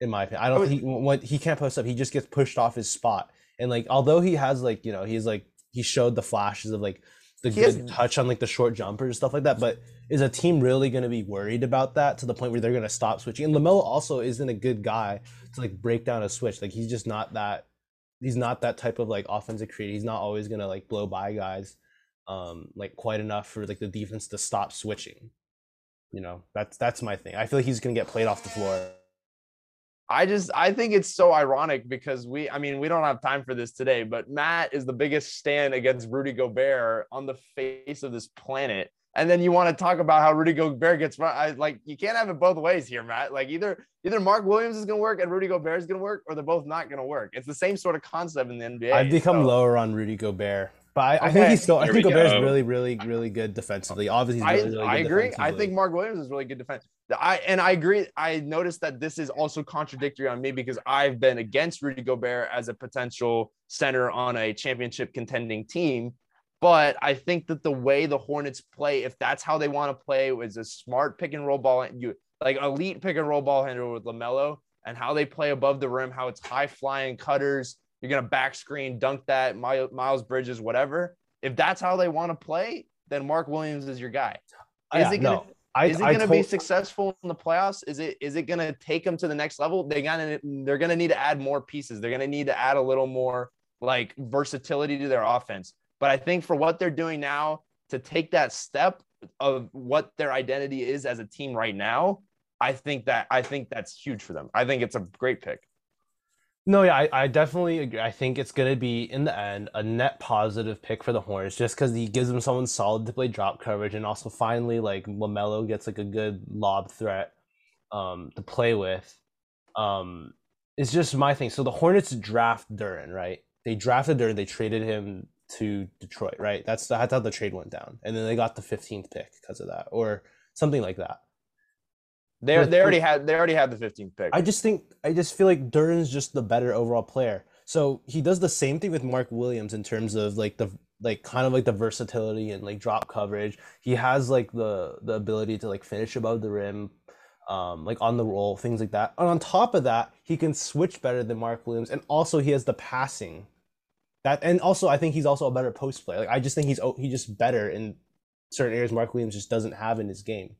In my opinion, I don't. He when he can't post up. He just gets pushed off his spot. And like, although he has like you know he's like he showed the flashes of like the He good has- touch on like the short jumpers stuff like that. But is a team really going to be worried about that to the point where they're going to stop switching? And Lamelo also isn't a good guy to like break down a switch. Like he's just not that. He's not that type of like offensive creator. He's not always going to like blow by guys, um, like quite enough for like the defense to stop switching. You know, that's that's my thing. I feel like he's going to get played off the floor. I just I think it's so ironic because we I mean we don't have time for this today, but Matt is the biggest stand against Rudy Gobert on the face of this planet. And then you want to talk about how Rudy Gobert gets run. I like you can't have it both ways here, Matt. Like either either Mark Williams is gonna work and Rudy Gobert is gonna work, or they're both not gonna work. It's the same sort of concept in the NBA. I've become so- lower on Rudy Gobert, but I, I think he's still. I think we Gobert's go. really, really, really good defensively. Obviously, he's I, really, really I good agree. I think Mark Williams is really good defense. I and I agree. I noticed that this is also contradictory on me because I've been against Rudy Gobert as a potential center on a championship contending team. But I think that the way the Hornets play, if that's how they want to play, is a smart pick and roll ball, you like elite pick and roll ball handler with Lamelo, and how they play above the rim, how it's high flying cutters. You're gonna back screen, dunk that, Mi- Miles Bridges, whatever. If that's how they want to play, then Mark Williams is your guy. Oh, is Yeah, it gonna no, I, is it going to be successful in the playoffs? Is it is it going to take them to the next level? They got they're going to need to add more pieces. They're going to need to add a little more like versatility to their offense. But I think for what they're doing now to take that step of what their identity is as a team right now, I think that I think that's huge for them. I think it's a great pick. No, yeah, I, I definitely agree. I think it's gonna be in the end a net positive pick for the Hornets, just because he gives them someone solid to play drop coverage, and also finally like Lamelo gets like a good lob threat, um, to play with. Um, it's just my thing. So the Hornets draft Duren, right? They drafted Duren, they traded him to Detroit, right? That's that's how the trade went down, and then they got the fifteenth pick because of that, or something like that. They they already had they already had the 15th pick. I just think I just feel like Duren's just the better overall player. So he does the same thing with Mark Williams in terms of like the like kind of like the versatility and like drop coverage. He has like the the ability to like finish above the rim, um, like on the roll, things like that. And on top of that, he can switch better than Mark Williams, and also he has the passing. That and also I think he's also a better post player. Like I just think he's oh, he's just better in certain areas Mark Williams just doesn't have in his game.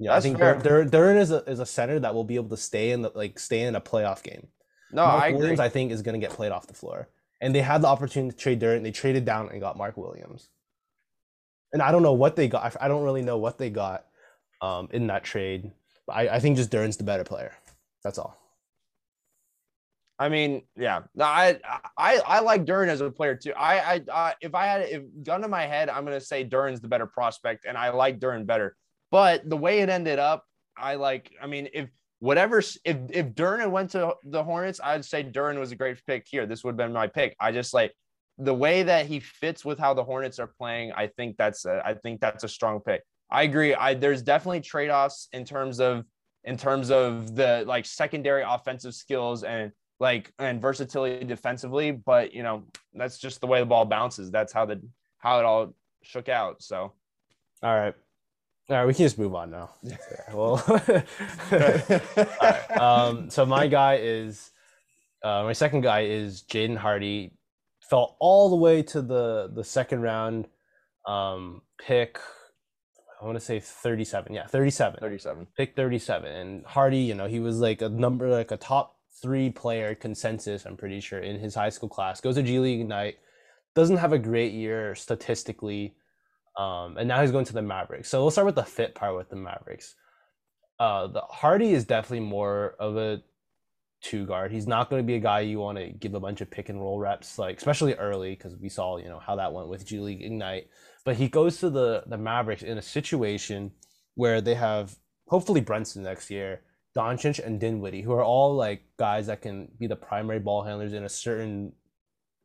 Yeah, I think fair. Dur- Dur- Duren is a is a center that will be able to stay in the like stay in a playoff game. no, Mark I agree. Williams, I think, is going to get played off the floor. And they had the opportunity to trade Duren. They traded down and got Mark Williams. And I don't know what they got. I don't really know what they got um, in that trade. But I, I think just Duren's the better player. That's all. I mean, yeah, no, I I I like Duren as a player too. I I, I if I had if gun to my head, I'm gonna say Duren's the better prospect, and I like Duren better. But the way it ended up, I like. I mean, if whatever, if if Duren went to the Hornets, I'd say Duren was a great pick here. This would have been my pick. I just like the way that he fits with how the Hornets are playing. I think that's a, I think that's a strong pick. I agree. I there's definitely trade offs in terms of in terms of the like secondary offensive skills and like and versatility defensively, but you know, that's just the way the ball bounces. That's how the how it all shook out. So All right. All right. We can just move on now. Yeah, well, right. Um, so my guy is, uh, my second guy is Jaden Hardy. Fell all the way to the the second round, um, pick. I want to say thirty-seven. Yeah, thirty-seven. 37. Pick thirty-seven. And Hardy, you know, he was like a number, like a top three player consensus. I'm pretty sure in his high school class. Goes to G League Ignite. Doesn't have a great year statistically. Um, and now he's going to the Mavericks. So we'll start with the fit part with the Mavericks. Uh, the Hardy is definitely more of a two guard. He's not going to be a guy you want to give a bunch of pick and roll reps, like especially early, because we saw you know how that went with G League Ignite. But he goes to the the Mavericks in a situation where they have hopefully Brunson next year, Doncic and Dinwiddie, who are all like guys that can be the primary ball handlers in a certain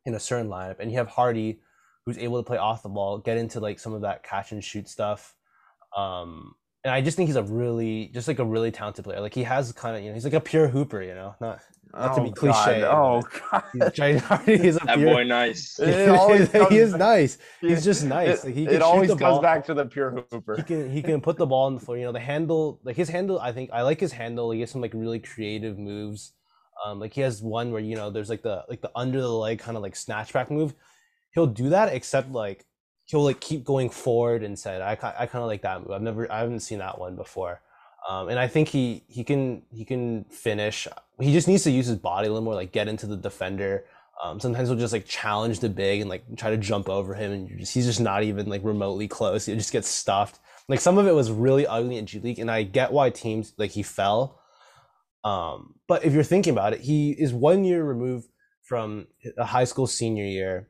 in a certain lineup, and you have Hardy, who's able to play off the ball, get into like some of that catch and shoot stuff, um, and I just think he's a really, just like a really talented player. Like he has kind of, you know, he's like a pure hooper. You know, not not to be cliche. Oh god. Jaden Hardy is a That pure. boy, nice. It he is back- nice. He's just nice. It, Like, he it can shoot always the comes ball. back to the pure hooper. he hooper. can he can put the ball on the floor. You know, the handle, like his handle, I think I like his handle. He has some like really creative moves. Um, like he has one where you know there's like the like the under the leg kind of like snatch back move. He'll do that, except like he'll like keep going forward instead. I I kind of like that move. I've never I haven't seen that one before. Um, and I think he he can he can finish. He just needs to use his body a little more, like get into the defender. Um, sometimes he'll just like challenge the big and like try to jump over him, and just, he's just not even like remotely close. He just gets stuffed. Like some of it was really ugly in G League, and I get why teams like he fell. Um, but if you're thinking about it, he is one year removed from a high school senior year.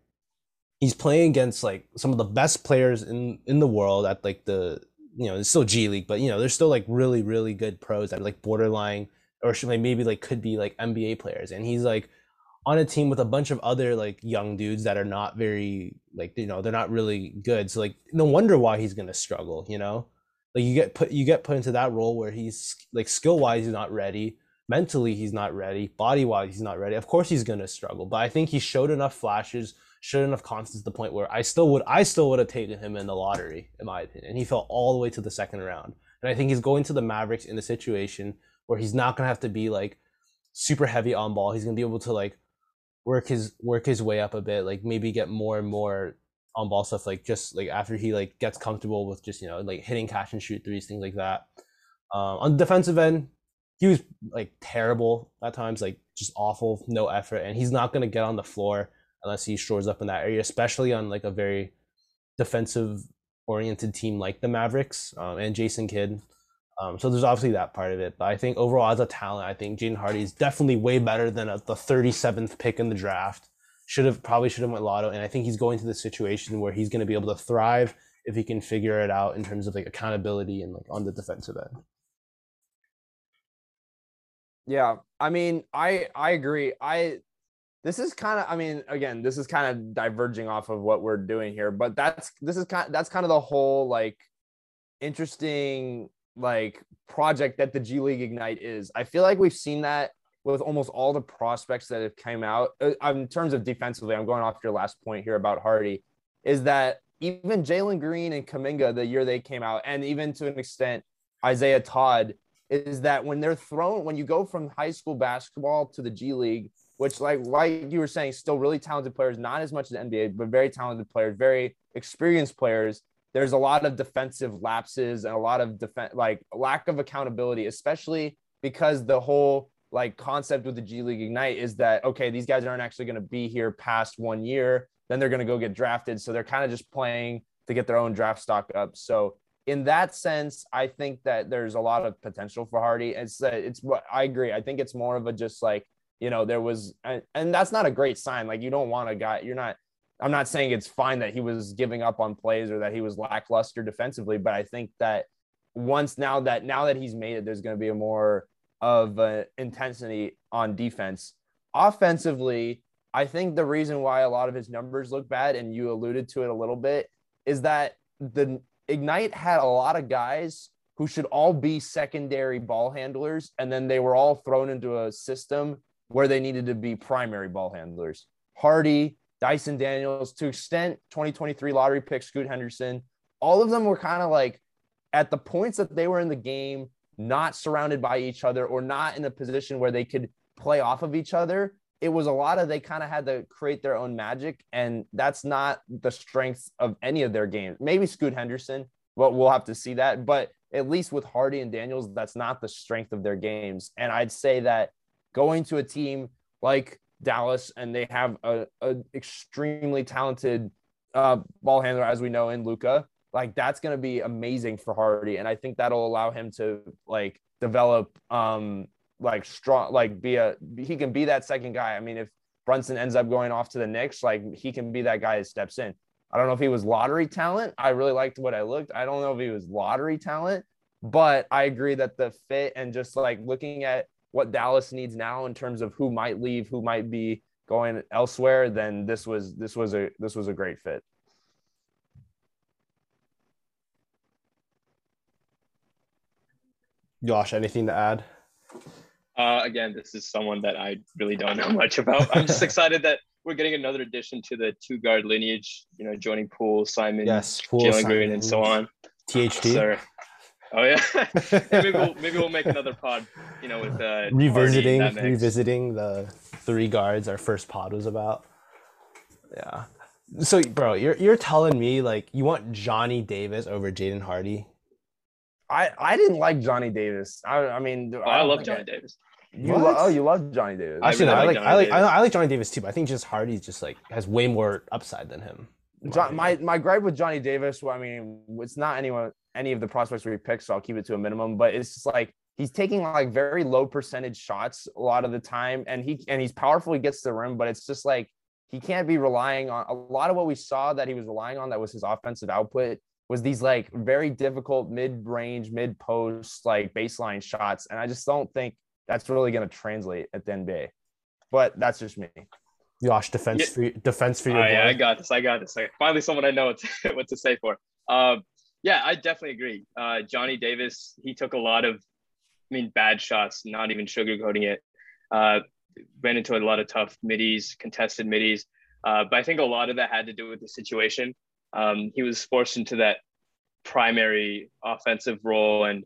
He's playing against like some of the best players in in the world at like the you know it's still G League, but you know there's still like really really good pros that are like borderline or should like maybe like could be like NBA players, and he's like on a team with a bunch of other like young dudes that are not very like you know they're not really good. So like no wonder why he's gonna struggle. You know, like you get put you get put into that role where he's like skill wise he's not ready, mentally he's not ready, body wise he's not ready. Of course he's gonna struggle, but I think he showed enough flashes, showed enough confidence to the point where I still would I still would have taken him in the lottery in my opinion. He fell all the way to the second round, and I think he's going to the Mavericks in a situation where he's not gonna have to be like super heavy on ball. He's gonna be able to like work his work his way up a bit, like maybe get more and more on ball stuff, like just like after he like gets comfortable with just you know like hitting catch and shoot threes, things like that. Um, on the defensive end, he was like terrible at times, like just awful, no effort, and he's not gonna get on the floor unless he shores up in that area, especially on like a very defensive oriented team like the Mavericks um, and Jason Kidd. Um, so there's obviously that part of it, but I think overall as a talent, I think Jaden Hardy is definitely way better than a, the 37th pick in the draft. Should have probably should have went lotto, and I think he's going to the situation where he's going to be able to thrive if he can figure it out in terms of like accountability and like on the defensive end. Yeah, I mean, I I agree. I this is kind of I mean, again, this is kind of diverging off of what we're doing here, but that's this is kind that's kind of the whole like interesting like project that the G League Ignite is. I feel like we've seen that with almost all the prospects that have came out. Uh, in terms of defensively, I'm going off your last point here about Hardy, is that even Jalen Green and Kuminga the year they came out, and even to an extent Isaiah Todd, is that when they're thrown, when you go from high school basketball to the G League, which like like you were saying, still really talented players, not as much as NBA, but very talented players, very experienced players. There's a lot of defensive lapses and a lot of defense like lack of accountability, especially because the whole like concept with the G League Ignite is that okay, these guys aren't actually going to be here past one year, then they're going to go get drafted, so they're kind of just playing to get their own draft stock up. So in that sense, I think that there's a lot of potential for Hardy. It's uh, it's what I agree. I think it's more of a just like you know there was and, that's not a great sign. Like you don't want a guy. You're not. I'm not saying it's fine that he was giving up on plays or that he was lackluster defensively, but I think that once now that now that he's made it, there's going to be a more of uh, intensity on defense. Offensively, I think the reason why a lot of his numbers look bad, and you alluded to it a little bit, is that the Ignite had a lot of guys who should all be secondary ball handlers, and then they were all thrown into a system where they needed to be primary ball handlers. Hardy, Dyson Daniels, to extent 2023 lottery pick, Scoot Henderson, all of them were kind of like at the points that they were in the game, not surrounded by each other or not in a position where they could play off of each other. It was a lot of they kind of had to create their own magic, and that's not the strength of any of their games. Maybe Scoot Henderson, but we'll have to see that. But at least with Hardy and Daniels, that's not the strength of their games. And I'd say that going to a team like Dallas and they have a, a extremely talented uh, ball handler, as we know in Luka, like that's going to be amazing for Hardy. And I think that'll allow him to like develop, um, like strong, like be a, he can be that second guy. I mean, if Brunson ends up going off to the Knicks, like he can be that guy that steps in. I don't know if he was lottery talent. I really liked what I looked. I don't know if he was lottery talent, but I agree that the fit and just like looking at what Dallas needs now in terms of who might leave, who might be going elsewhere, then this was this was a this was a great fit. Josh, anything to add? Uh, again, this is someone that I really don't know much about. I'm just excited that we're getting another addition to the two guard lineage. You know, joining Poole, Simon, Yes, Poole, Jalen Green, and so on. THT. Sir. Oh yeah. maybe we'll maybe we'll make another pod. You know, with uh, revisiting Hardy in that mix. revisiting the three guards our first pod was about. Yeah. So, bro, you're you're telling me like you want Johnny Davis over Jaden Hardy? I I didn't like Johnny Davis. I I mean, Oh, I don't love think Johnny Davis. You What? lo- oh, you love Johnny Davis. I Actually, really no, I like like Johnny I like I, like Johnny Davis too, but I think just Hardy's just like has way more upside than him. in Jo- opinion. my my gripe with Johnny Davis, well, I mean, it's not anyone any of the prospects we picked, so I'll keep it to a minimum. But it's just like he's taking like very low percentage shots a lot of the time, and he and he's powerful. He gets to the rim, but it's just like he can't be relying on a lot of what we saw that he was relying on. That was his offensive output was these like very difficult mid range, mid post like baseline shots, and I just don't think that's really going to translate at the NBA. But that's just me. Josh defense Yeah. for your, defense for Oh, yeah. I got this. I got this. Like, finally, someone I know what to, what to say for. Um, yeah, I definitely agree. Uh, Johnny Davis, he took a lot of, I mean, bad shots, not even sugarcoating it. Uh, ran into a lot of tough middies, contested middies. Uh, but I think a lot of that had to do with the situation. Um, he was forced into that primary offensive role, and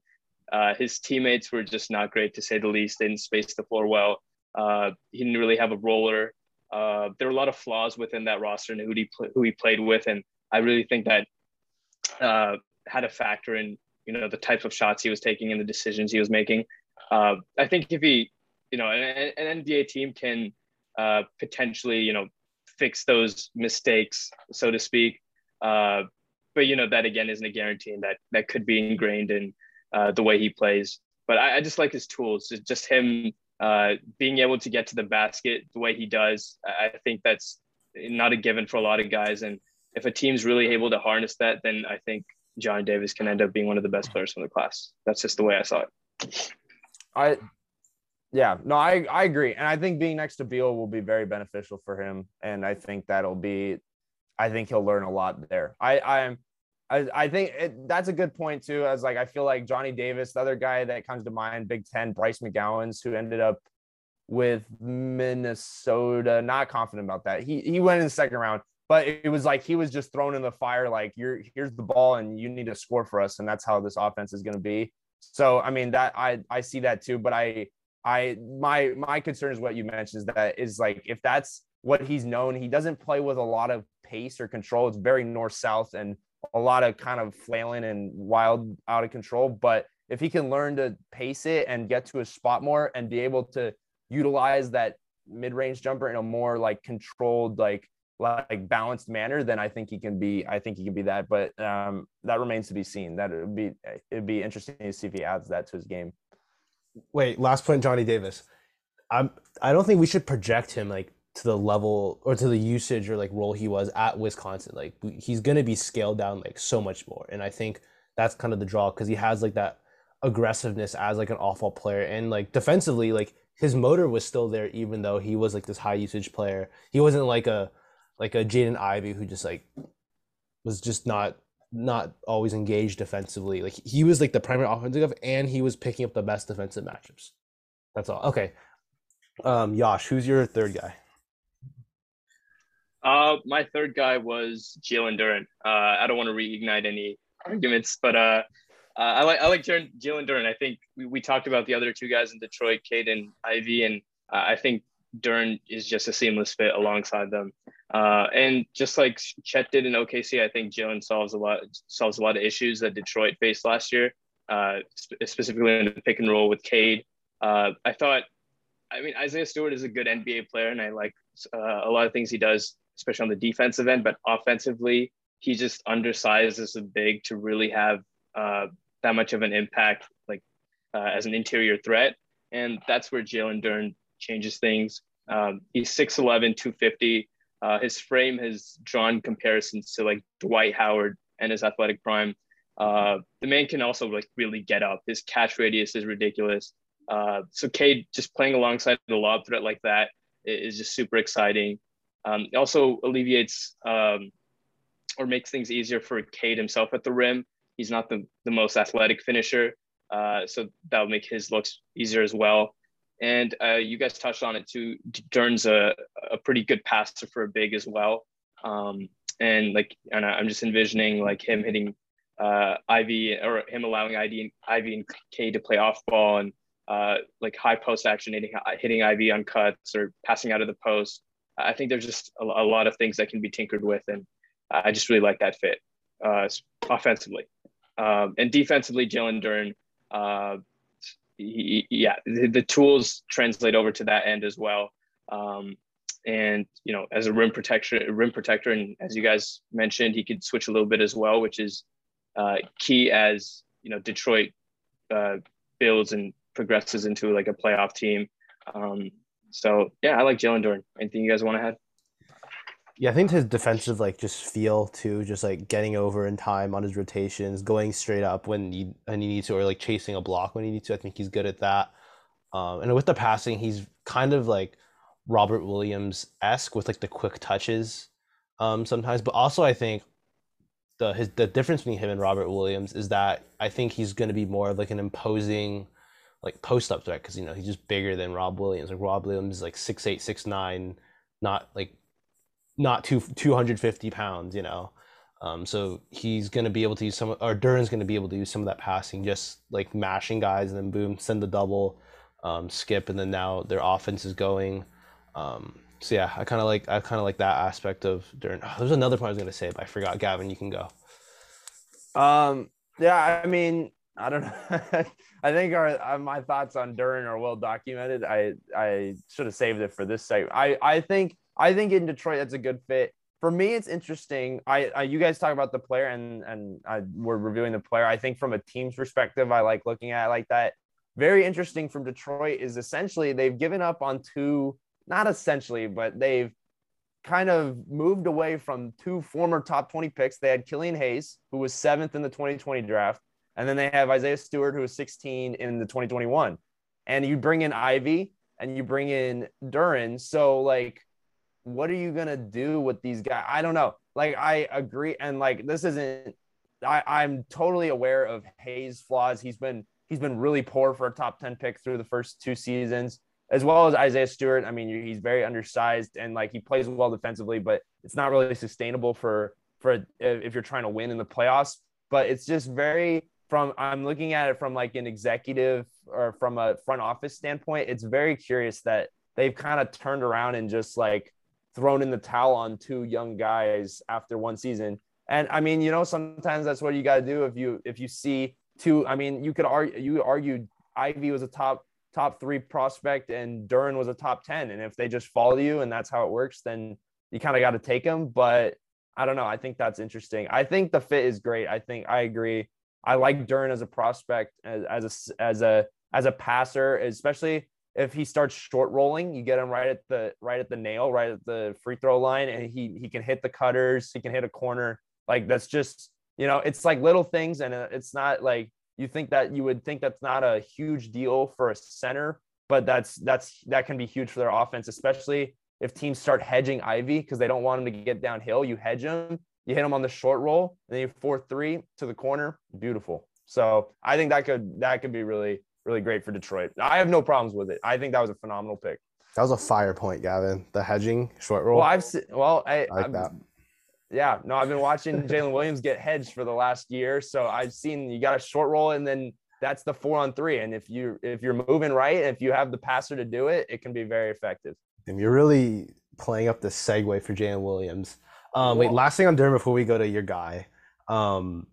uh, his teammates were just not great to say the least. They didn't space the floor well. Uh, he didn't really have a roller. Uh, there were a lot of flaws within that roster and who he who he played with, and I really think that uh, had a factor in you know the type of shots he was taking and the decisions he was making. Uh, I think if he, you know, an, an NBA team can uh, potentially you know fix those mistakes, so to speak. Uh, but you know that again isn't a guarantee, and that that could be ingrained in uh, the way he plays. But I, I just like his tools. It's just him uh, being able to get to the basket the way he does. I I think that's not a given for a lot of guys. And if a team's really able to harness that, then I think John Davis can end up being one of the best players from the class. That's just the way I saw it. I yeah, no, I I agree. And I think being next to Beal will be very beneficial for him. And I think that'll be I think he'll learn a lot there. I I'm I, I think it, that's a good point too. As like I feel like Johnny Davis, the other guy that comes to mind, Big Ten, Bryce McGowens, who ended up with Minnesota. Not confident about that. He he went in the second round, but it was like he was just thrown in the fire. Like you're here's the ball and you need to score for us, and that's how this offense is going to be. So I mean that I I see that too, but I I my my concern is what you mentioned is that is like if that's what he's known, he doesn't play with a lot of pace or control. It's very north south and a lot of kind of flailing and wild out of control. But if he can learn to pace it and get to a spot more and be able to utilize that mid-range jumper in a more like controlled, like like balanced manner, then I think he can be. I think he can be that. But um, that remains to be seen. That would be it'd be interesting to see if he adds that to his game. Wait, last point, Johnny Davis. I'm. I don't think we should project him like to the level or to the usage or like role he was at Wisconsin. Like he's gonna be scaled down like so much more, and I think that's kind of the draw because he has like that aggressiveness as like an awful player, and like defensively, like his motor was still there even though he was like this high usage player. He wasn't like a like a Jaden Ivey who just like was just not not always engaged defensively. Like he was like the primary offensive and he was picking up the best defensive matchups. That's all. Okay. Um, Yash, who's your third guy? Uh, my third guy was Jalen Duren. Uh, I don't want to reignite any arguments, but uh, uh, I like I like Jalen Duren. I think we, we talked about the other two guys in Detroit, Cade and Ivey, and uh, I think Duren is just a seamless fit alongside them. Uh, and just like Chet did in OKC, I think Jalen solves a lot solves a lot of issues that Detroit faced last year, uh, sp- specifically in the pick and roll with Cade. Uh, I thought, I mean, Isaiah Stewart is a good NBA player, and I like uh, a lot of things he does, especially on the defensive end. But offensively, he just undersized as a big to really have uh, that much of an impact, like uh, as an interior threat. And that's where Jalen Duran changes things. Um, he's 6'11, 250. Uh, his frame has drawn comparisons to like Dwight Howard and his athletic prime. Uh, the man can also like really get up. His catch radius is ridiculous. Uh, so Cade just playing alongside the lob threat like that is just super exciting. Um, it also alleviates um, or makes things easier for Cade himself at the rim. He's not the, the most athletic finisher, Uh, so that would make his looks easier as well. And uh, you guys touched on it too. Duren's a, a pretty good passer for a big as well. Um, and like, and I'm just envisioning like him hitting uh, Ivey or him allowing Ivey, Ivey and K to play off ball and uh, like high post action, hitting, hitting Ivey on cuts or passing out of the post. I think there's just a, a lot of things that can be tinkered with. And I just really like that fit uh, offensively. Um, and defensively, Jalen Duren, uh, yeah, the, the, tools translate over to that end as well. Um, and you know, as a rim protector, rim protector, and as you guys mentioned, he could switch a little bit as well, which is uh, key as you know Detroit uh, builds and progresses into like a playoff team. Um, so yeah, I like Jalen Duren. Anything you guys want to add? Yeah, I think his defensive like just feel too, just like getting over in time on his rotations, going straight up when you and you need to, or like chasing a block when you need to. I think he's good at that. Um, and with the passing, he's kind of like Robert Williams esque with like the quick touches um, sometimes. But also, I think the his the difference between him and Robert Williams is that I think he's going to be more of like an imposing like post up threat because you know he's just bigger than Rob Williams. Like Rob Williams is like six eight six nine, not like not two 250 pounds, you know. Um, so he's going to be able to use some, or Duren's going to be able to use some of that passing, just like mashing guys and then boom, send the double, um, skip, and then now their offense is going. Um, so yeah, I kind of like, I kind of like that aspect of Duren. Oh, there's another part I was going to say, but I forgot. Gavin, you can go. Um, yeah, I mean, I don't know. I think our, uh, my thoughts on Duren are well documented. I I should have saved it for this site. I I think I think in Detroit that's a good fit. For me, it's interesting. I, I you guys talk about the player and and I, we're reviewing the player. I think from a team's perspective, I like looking at it like that. Very interesting from Detroit is essentially they've given up on two, not essentially, but they've kind of moved away from two former top 20 picks. They had Killian Hayes, who was seventh in the 2020 draft, and then they have Isaiah Stewart, who was 16 in the 2021. And you bring in Ivey and you bring in Duren. So like what are you gonna do with these guys? I don't know. Like I agree, and like this isn't. I, I'm totally aware of Hayes' flaws. He's been he's been really poor for a top ten pick through the first two seasons, as well as Isaiah Stewart. I mean, he's very undersized and like he plays well defensively, but it's not really sustainable for for if you're trying to win in the playoffs. But it's just very from I'm looking at it from like an executive or from a front office standpoint. It's very curious that they've kind of turned around and just like thrown in the towel on two young guys after one season. And I mean, you know, sometimes that's what you got to do if you if you see two. I mean, you could argue you argue Ivey was a top top three prospect and Duren was a top ten, and if they just follow you and that's how it works, then you kind of got to take them. But I don't know. I think that's interesting. I think the fit is great. I think I agree. I like Duren as a prospect as, as a as a as a passer, especially if he starts short rolling, you get him right at the right at the nail, right at the free throw line, and he he can hit the cutters, he can hit a corner. Like that's just you know, it's like little things, and uh, it's not like you think that you would think that's not a huge deal for a center, but that's that's that can be huge for their offense, especially if teams start hedging Ivey because they don't want him to get downhill. You hedge him, you hit him on the short roll, and then you four three to the corner. Beautiful. So I think that could that could be really really great for Detroit. I have no problems with it. I think that was a phenomenal pick. That was a fire point, Gavin. The hedging short roll. Well, I've seen, well, I, I like I've, that. Yeah, no, I've been watching Jalen Williams get hedged for the last year, so I've seen you got a short roll, and then that's the four on three. And if you if you're moving right, if you have the passer to do it, it can be very effective. And you're really playing up the segue for Jalen Williams. Um, wait, last thing on Duren before we go to your guy. Um,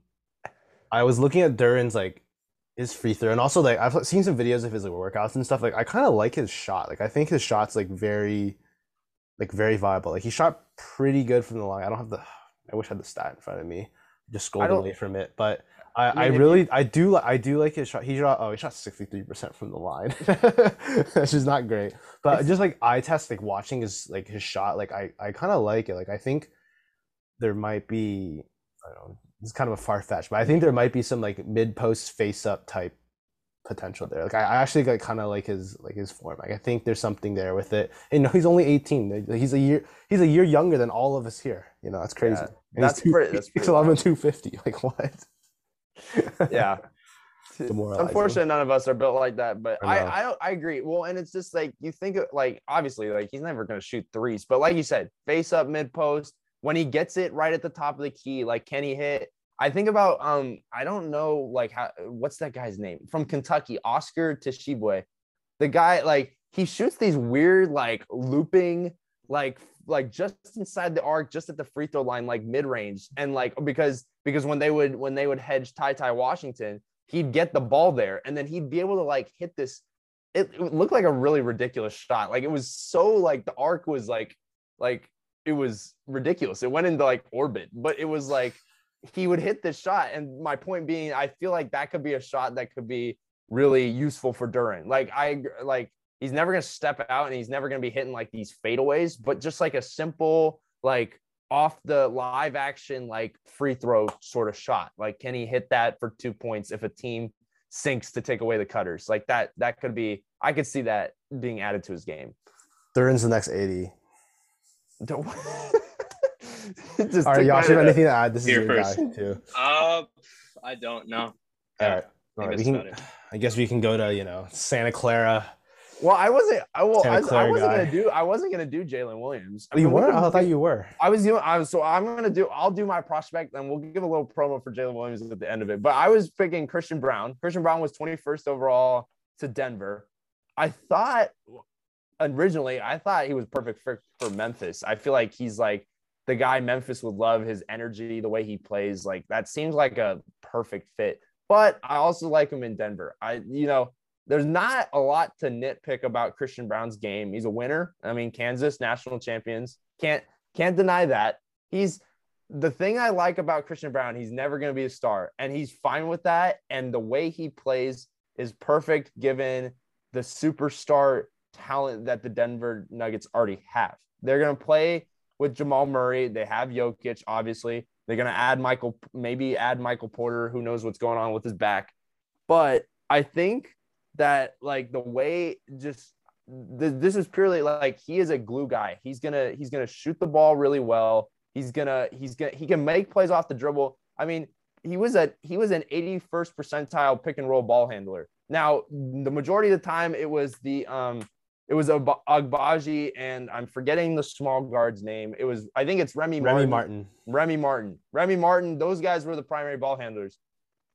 I was looking at Duren's like his free throw and also like I've seen some videos of his like workouts and stuff. Like I kind of like his shot. Like I think his shot's like very, like very viable. Like he shot pretty good from the line. I don't have the. I wish I had the stat in front of me. Just scrolled away from it, but I, I, I really you, I do like I do like his shot. He shot oh he shot sixty three percent from the line, which is not great. But just like eye test, like watching his like his shot, like I I kind of like it. Like I think there might be I don't know it's kind of a far fetch, but I think there might be some like mid post face up type potential there. Like I, I actually like kind of like his like his form. Like I think there's something there with it. And you know, he's only 18. He's a year he's a year younger than all of us here. You know, that's crazy. Yeah, that's, two, pretty, that's pretty. 250. Like what? yeah. Unfortunately, none of us are built like that. But I. I, I agree. Well, and it's just like you think of like obviously like he's never gonna shoot threes, but like you said, face up mid post when he gets it right at the top of the key, like can he hit? I think about um I don't know like how what's that guy's name from Kentucky, Oscar Tshiebwe. The guy like he shoots these weird like looping like like just inside the arc, just at the free throw line, like mid range, and like because because when they would when they would hedge Ty Ty Washington, he'd get the ball there, and then he'd be able to like hit this. It, it looked like a really ridiculous shot. Like it was so like the arc was like like it was ridiculous. It went into like orbit, but it was like he would hit this shot. And my point being, I feel like that could be a shot that could be really useful for Duren. Like I like he's never gonna step out and he's never gonna be hitting like these fadeaways, but just like a simple like off the live action like free throw sort of shot. Like can he hit that for two points if a team sinks to take away the cutters? Like that that could be I could see that being added to his game. Thurin's the next 80. Don't just All right, took y'all should have anything to add. This is Here your guy first. too. Uh, I don't know. All right. I All think right. We can. I guess we can go to, you know, Santa Clara. Well, I wasn't. I well, I, I wasn't guy. gonna do. I wasn't gonna do Jalen Williams. I you mean, we were? can- I thought you were. I was doing. I was so I'm gonna do. I'll do my prospect, and we'll give a little promo for Jalen Williams at the end of it. But I was picking Christian Braun. Christian Braun was 21st overall to Denver. I thought originally, I thought he was perfect for, for Memphis. I feel like he's like the guy Memphis would love. His energy, the way he plays, like that seems like a perfect fit. But I also like him in Denver. I, you know, there's not a lot to nitpick about Christian Braun's game. He's a winner. I mean, Kansas national champions. Can't can't deny that. He's the thing I like about Christian Braun, he's never going to be a star and he's fine with that and the way he plays is perfect given the superstar talent that the Denver Nuggets already have. They're going to play with Jamal Murray. They have Jokic obviously. They're going to add Michael maybe add Michael Porter, who knows what's going on with his back. But I think that like the way just th- this is purely like he is a glue guy. He's gonna he's gonna shoot the ball really well. He's gonna he's gonna he can make plays off the dribble. I mean, he was a he was an 81st percentile pick and roll ball handler. Now the majority of the time it was the um it was Agba- Agbaji and I'm forgetting the small guard's name. It was I think it's Remy Remy Martin. Martin. Remy Martin. Remy Martin, those guys were the primary ball handlers.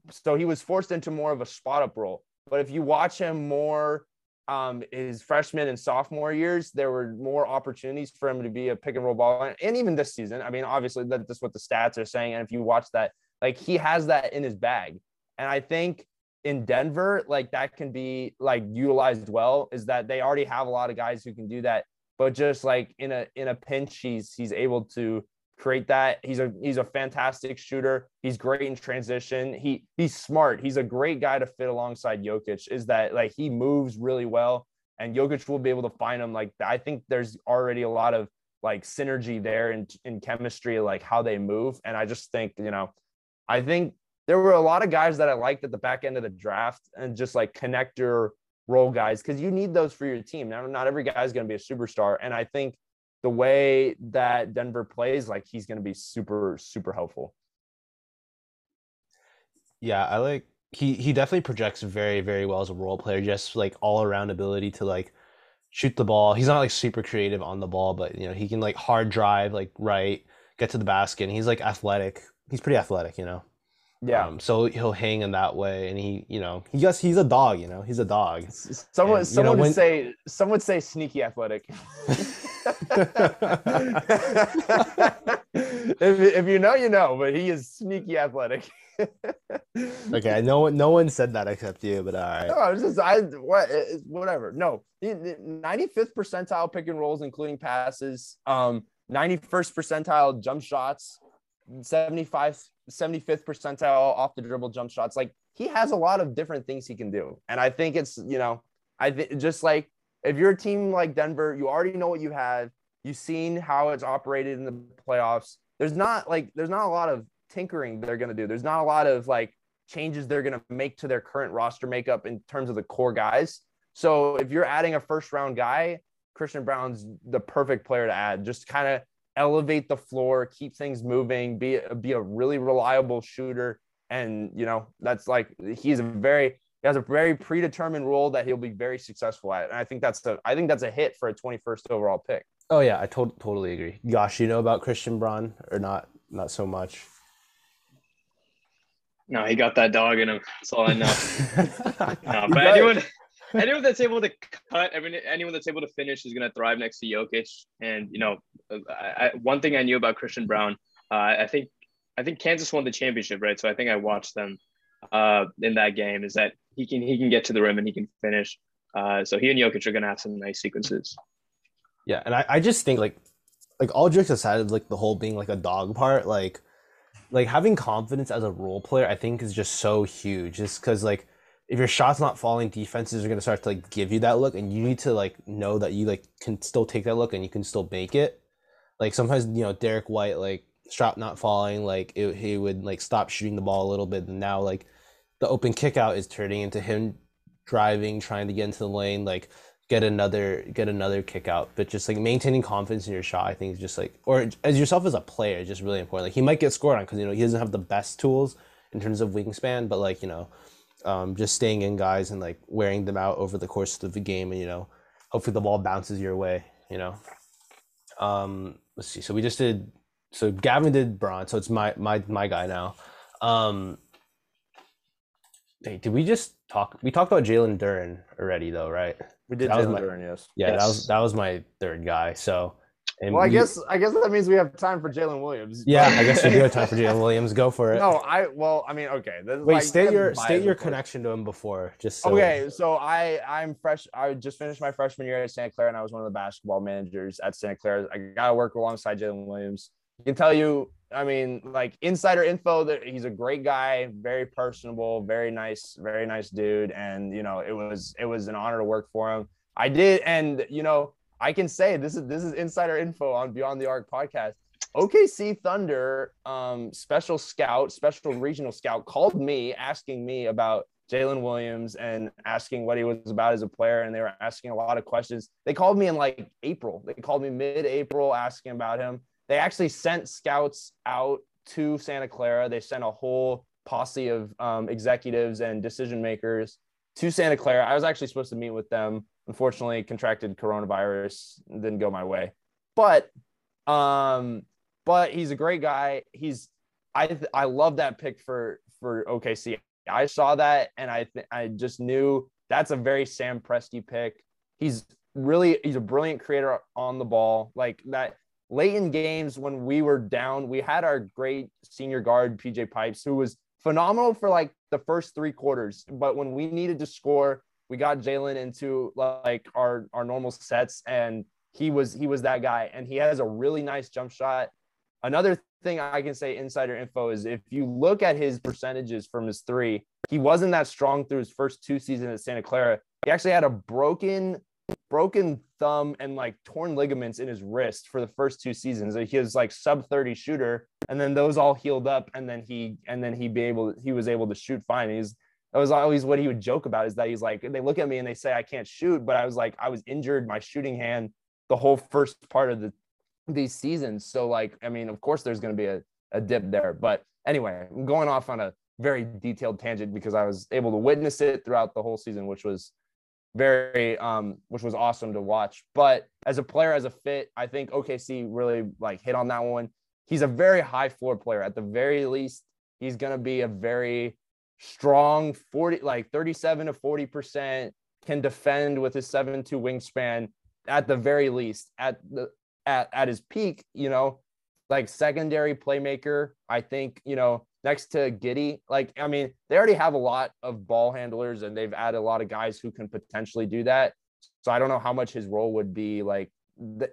So he was forced into more of a spot up role. But if you watch him more um, his freshman and sophomore years, there were more opportunities for him to be a pick and roll ball. And even this season, I mean, obviously that, that's what the stats are saying. And if you watch that, like he has that in his bag. And I think in Denver, like that can be like utilized well, is that they already have a lot of guys who can do that. But just like in a in a pinch, he's he's able to create that. He's a he's a fantastic shooter. He's great in transition. He he's smart. He's a great guy to fit alongside Jokic. Is that like he moves really well, and Jokic will be able to find him. Like I think there's already a lot of like synergy there in in chemistry, like how they move. And I just think you know, I think there were a lot of guys that I liked at the back end of the draft, and just like connector role guys because you need those for your team. Now, not every guy is going to be a superstar, and I think the way that Denver plays, like he's going to be super, super helpful. Yeah, I like he he definitely projects very very well as a role player. Just like all around ability to like shoot the ball. He's not like super creative on the ball, but you know he can like hard drive like right, get to the basket. And he's like athletic. He's pretty athletic, you know. Yeah. Um, so he'll hang in that way, and he you know he just he's a dog. You know he's a dog. Someone, And, you know, someone when- would say, some would say sneaky athletic. if, if you know, you know, but he is sneaky athletic. okay, no one no one said that except you, but all right. No, it's just I what it's whatever. No, ninety fifth percentile pick and rolls, including passes. Um, ninety first percentile jump shots. 75 75th percentile off the dribble jump shots. Like he has a lot of different things he can do, and I think it's you know I think just like if you're a team like Denver, you already know what you have. You've seen how it's operated in the playoffs. There's not like there's not a lot of tinkering they're going to do. There's not a lot of like changes they're going to make to their current roster makeup in terms of the core guys. So if you're adding a first round guy, Christian Braun's the perfect player to add. Just kind of elevate the floor, keep things moving, be be a really reliable shooter, and you know that's like he's a very he has a very predetermined role that he'll be very successful at, and I think that's a I think that's a hit for a 21st overall pick. Oh yeah, I to- totally agree. Gosh, you know about Christian Braun or not? Not so much. No, he got that dog in him. That's all I know. no, but anyone, anyone that's able to cut, I mean, anyone that's able to finish is going to thrive next to Jokic. And you know, I, I, one thing I knew about Christian Braun, uh, I think, I think Kansas won the championship, right? So I think I watched them uh, in that game. Is that he can he can get to the rim and he can finish. Uh, so he and Jokic are going to have some nice sequences. Yeah, and I, I just think like like all jokes aside, like the whole being like a dog part, like like having confidence as a role player, I think is just so huge. Just because like if your shot's not falling, defenses are gonna start to like give you that look, and you need to like know that you like can still take that look and you can still make it. Like sometimes you know Derrick White like shot not falling, like it, he would like stop shooting the ball a little bit, and now like the open kick out is turning into him driving, trying to get into the lane, like get another get another kick out. But just like maintaining confidence in your shot, I think is just like or as yourself as a player is just really important. Like he might get scored on because you know he doesn't have the best tools in terms of wingspan, but like you know, um, just staying in guys and like wearing them out over the course of the game, and you know, hopefully the ball bounces your way. You know, um, let's see. So we just did. So Gavin did Braun, so it's my my my guy now. Um, hey, did we just talk? We talked about Jalen Duren already, though, right? We did Jalen Duren, yes. Yeah, that was that was my third guy. So, and Well, I guess I guess that means we have time for Jalen Williams. yeah, I guess we do have time for Jalen Williams. Go for it. No, I well, I mean, okay. this Wait, like- state your state your connection to him before, just so. Okay, so I I'm fresh. I just finished my freshman year at Santa Clara, and I was one of the basketball managers at Santa Clara. I got to work alongside Jalen Williams. I can tell you, I mean, like insider info that he's a great guy, very personable, very nice, very nice dude, and you know, it was it was an honor to work for him. I did, and you know, I can say this is this is insider info on Beyond the Arc podcast. OKC Thunder um, special scout, special regional scout called me asking me about Jalen Williams and asking what he was about as a player. And they were asking a lot of questions. They called me in like April. They called me mid April asking about him. They actually sent scouts out to Santa Clara. They sent a whole posse of um, executives and decision makers to Santa Clara. I was actually supposed to meet with them. Unfortunately, contracted coronavirus, didn't go my way. But um, but he's a great guy. He's I I love that pick for for OKC. I saw that and I th- I just knew that's a very Sam Presti pick. He's really he's a brilliant creator on the ball. Like that late in games when we were down, we had our great senior guard PJ Pipes who was phenomenal for like the first three quarters. But when we needed to score, we got Jalen into like our our normal sets and he was he was that guy and he has a really nice jump shot. Another thing I can say insider info is if you look at his percentages from his three, he wasn't that strong through his first two seasons at Santa Clara. He actually had a broken broken thumb and like torn ligaments in his wrist for the first two seasons. He was like sub 30 shooter and then those all healed up and then he and then he be able he was able to shoot fine. He's that was always what he would joke about is that he's like they look at me and they say I can't shoot, but I was like I was injured my shooting hand the whole first part of the these seasons. So like I mean, of course there's going to be a, a dip there, but anyway, I'm going off on a very detailed tangent because I was able to witness it throughout the whole season, which was very um which was awesome to watch. But as a player, as a fit, I think OKC really like hit on that one. He's a very high floor player. At the very least, he's gonna be a very strong 40 like 37 to 40 percent can defend with his 7-2 wingspan at the very least at the at, at his peak you know? Like secondary playmaker i think you know next to Giddey like i mean they already have a lot of ball handlers and they've added a lot of guys who can potentially do that. So i don't know how much his role would be like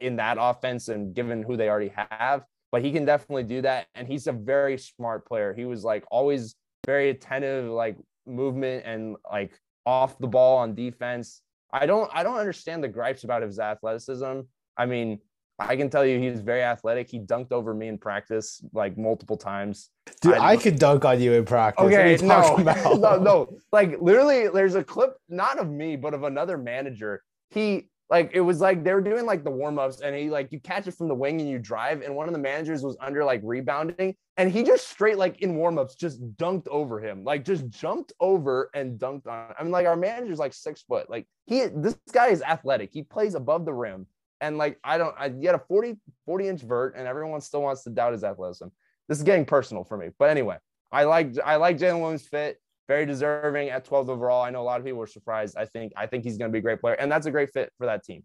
in that offense and given who they already have but he can definitely do that. And he's a very smart player. He was like always very attentive like movement and like off the ball on defense i don't i don't understand the gripes about his athleticism i mean i can tell you he's very athletic he dunked over me in practice like multiple times Dude, I- I, could dunk on you in practice. Okay, no, no, no. Like literally, there's a clip not of me, but of another manager. He like it was like they were doing like the warm-ups and he like you catch it from the wing and you drive and one of the managers was under like rebounding and he just straight like in warm-ups just dunked over him like just jumped over and dunked on i mean like our manager's like six foot like he this guy is athletic he plays above the rim and like i don't i get a 40 40 inch vert and everyone still wants to doubt his athleticism. This is getting personal for me but anyway i like i like jalen williams fit very deserving at 12th overall. I know a lot of people were surprised. I think I think he's going to be a great player, and that's a great fit for that team.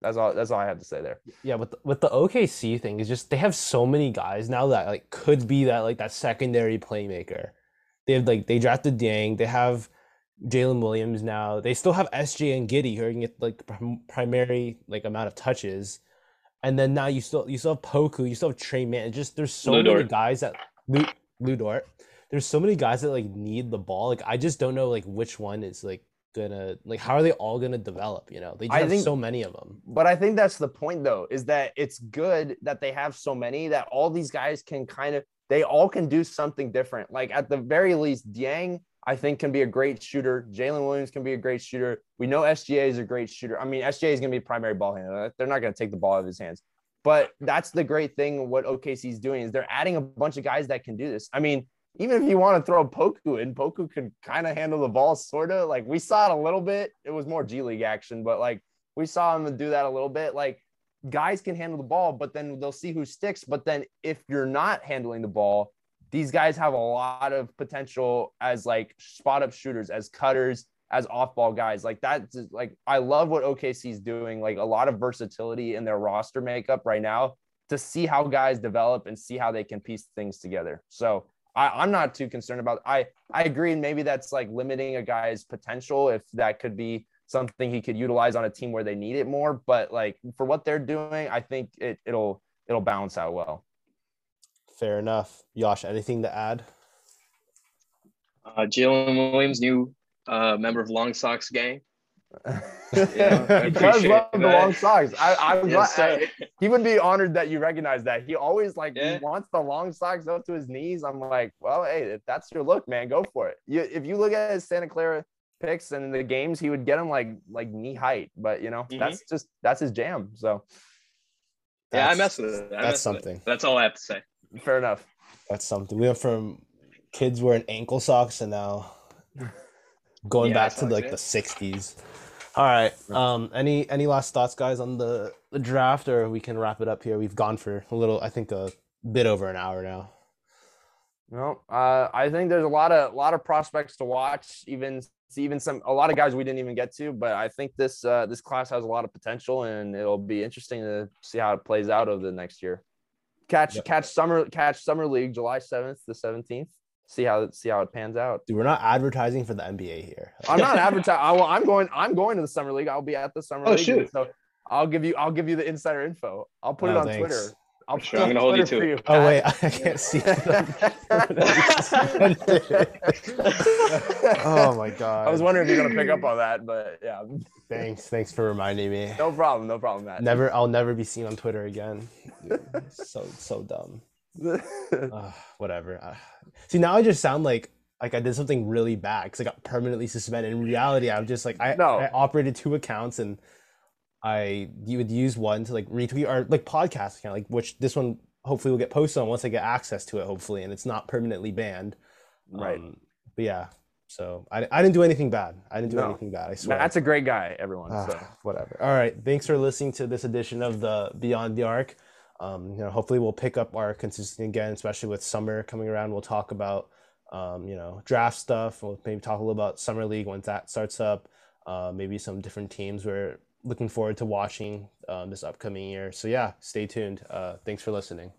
That's all. That's all I have to say there. Yeah, with the, with the OKC thing is just they have so many guys now that like could be that like that secondary playmaker. They have like they drafted Dieng. They have Jalen Williams now. They still have SJ and Giddey who are gonna get like primary like amount of touches, and then now you still you still have Poku. You still have Tre Mann. Just there's so Lu many guys that Lu, Lu Dort there's so many guys that like need the ball. Like I just don't know like which one is like gonna like how are they all gonna develop? You know, they have think, so many of them. But I think that's the point though, is that it's good that they have so many that all these guys can kind of they all can do something different. Like at the very least, Dieng I think can be a great shooter. Jalen Williams can be a great shooter. We know SGA is a great shooter. I mean, SGA is going to be primary ball handler. They're not going to take the ball out of his hands. But that's the great thing. What OKC is doing is they're adding a bunch of guys that can do this. I mean, even if you want to throw Poku in, Poku can kind of handle the ball, sort of. Like we saw it a little bit. It was more G League action, but like we saw him do that a little bit. Like guys can handle the ball, but then they'll see who sticks. But then if you're not handling the ball, these guys have a lot of potential as like spot up shooters, as cutters, as off ball guys. Like that's like I love what OKC is doing. Like a lot of versatility in their roster makeup right now to see how guys develop and see how they can piece things together. So I, am not too concerned about. I I agree. and Maybe that's like limiting a guy's potential if that could be something he could utilize on a team where they need it more. But like for what they're doing, I think it it'll it'll balance out well. Fair enough. Yash, anything to add? Uh, Jalen Williams, new uh, member of Long Socks gang. yeah, he does love that. the long socks. I, I'm yes, glad I, he would be honored that you recognize that. He always like yeah. he wants the long socks up to his knees. I'm like, well, hey, if that's your look, man, go for it. You, if you look at his Santa Clara picks and the games, he would get them like like knee height. But you know, mm-hmm. that's just that's his jam. So yeah, I mess with it. I that's something. It. That's all I have to say. Fair enough. That's something. We went from kids wearing ankle socks and now going yeah, back to like the 60s. All right. Um, any any last thoughts, guys, on the, the draft, or we can wrap it up here? We've gone for a little, I think, a bit over an hour now. No, uh, I think there's a lot of a lot of prospects to watch. Even even some a lot of guys we didn't even get to, but I think this uh, this class has a lot of potential, and it'll be interesting to see how it plays out over the next year. Catch yep. catch summer catch summer league July seventh to seventeenth see how see how it pans out. Dude, we're not advertising for the NBA here. I'm not advertising. I'm going. I'm going to the summer league. I'll be at the summer oh, league. Shoot. So I'll give you. I'll give you the insider info. I'll put it on thanks. Twitter. I'll sure, I'm gonna hold you to it. Oh wait, I can't see. oh my god! I was wondering if you're gonna pick up on that, but yeah. Thanks, thanks for reminding me. No problem, no problem, Matt. Never, I'll never be seen on Twitter again. so so dumb uh, whatever. Uh, see, now I just sound like like I did something really bad because I got permanently suspended. In reality, I'm just like I, no. I operated two accounts and I you would use one to like retweet or like podcast account, like which this one hopefully will get posted on once I get access to it, hopefully, and it's not permanently banned. Right. Um, but yeah, so I, I didn't do anything bad. I didn't do no. anything bad. I swear. That's a great guy, everyone. So whatever. All right. Thanks for listening to this edition of the Beyond the Arc um, you know, hopefully we'll pick up our consistency again, especially with summer coming around. We'll talk about, um, you know, draft stuff. We'll maybe talk a little about summer league once that starts up. Uh, maybe some different teams we're looking forward to watching um, this upcoming year. So yeah, stay tuned. Uh, thanks for listening.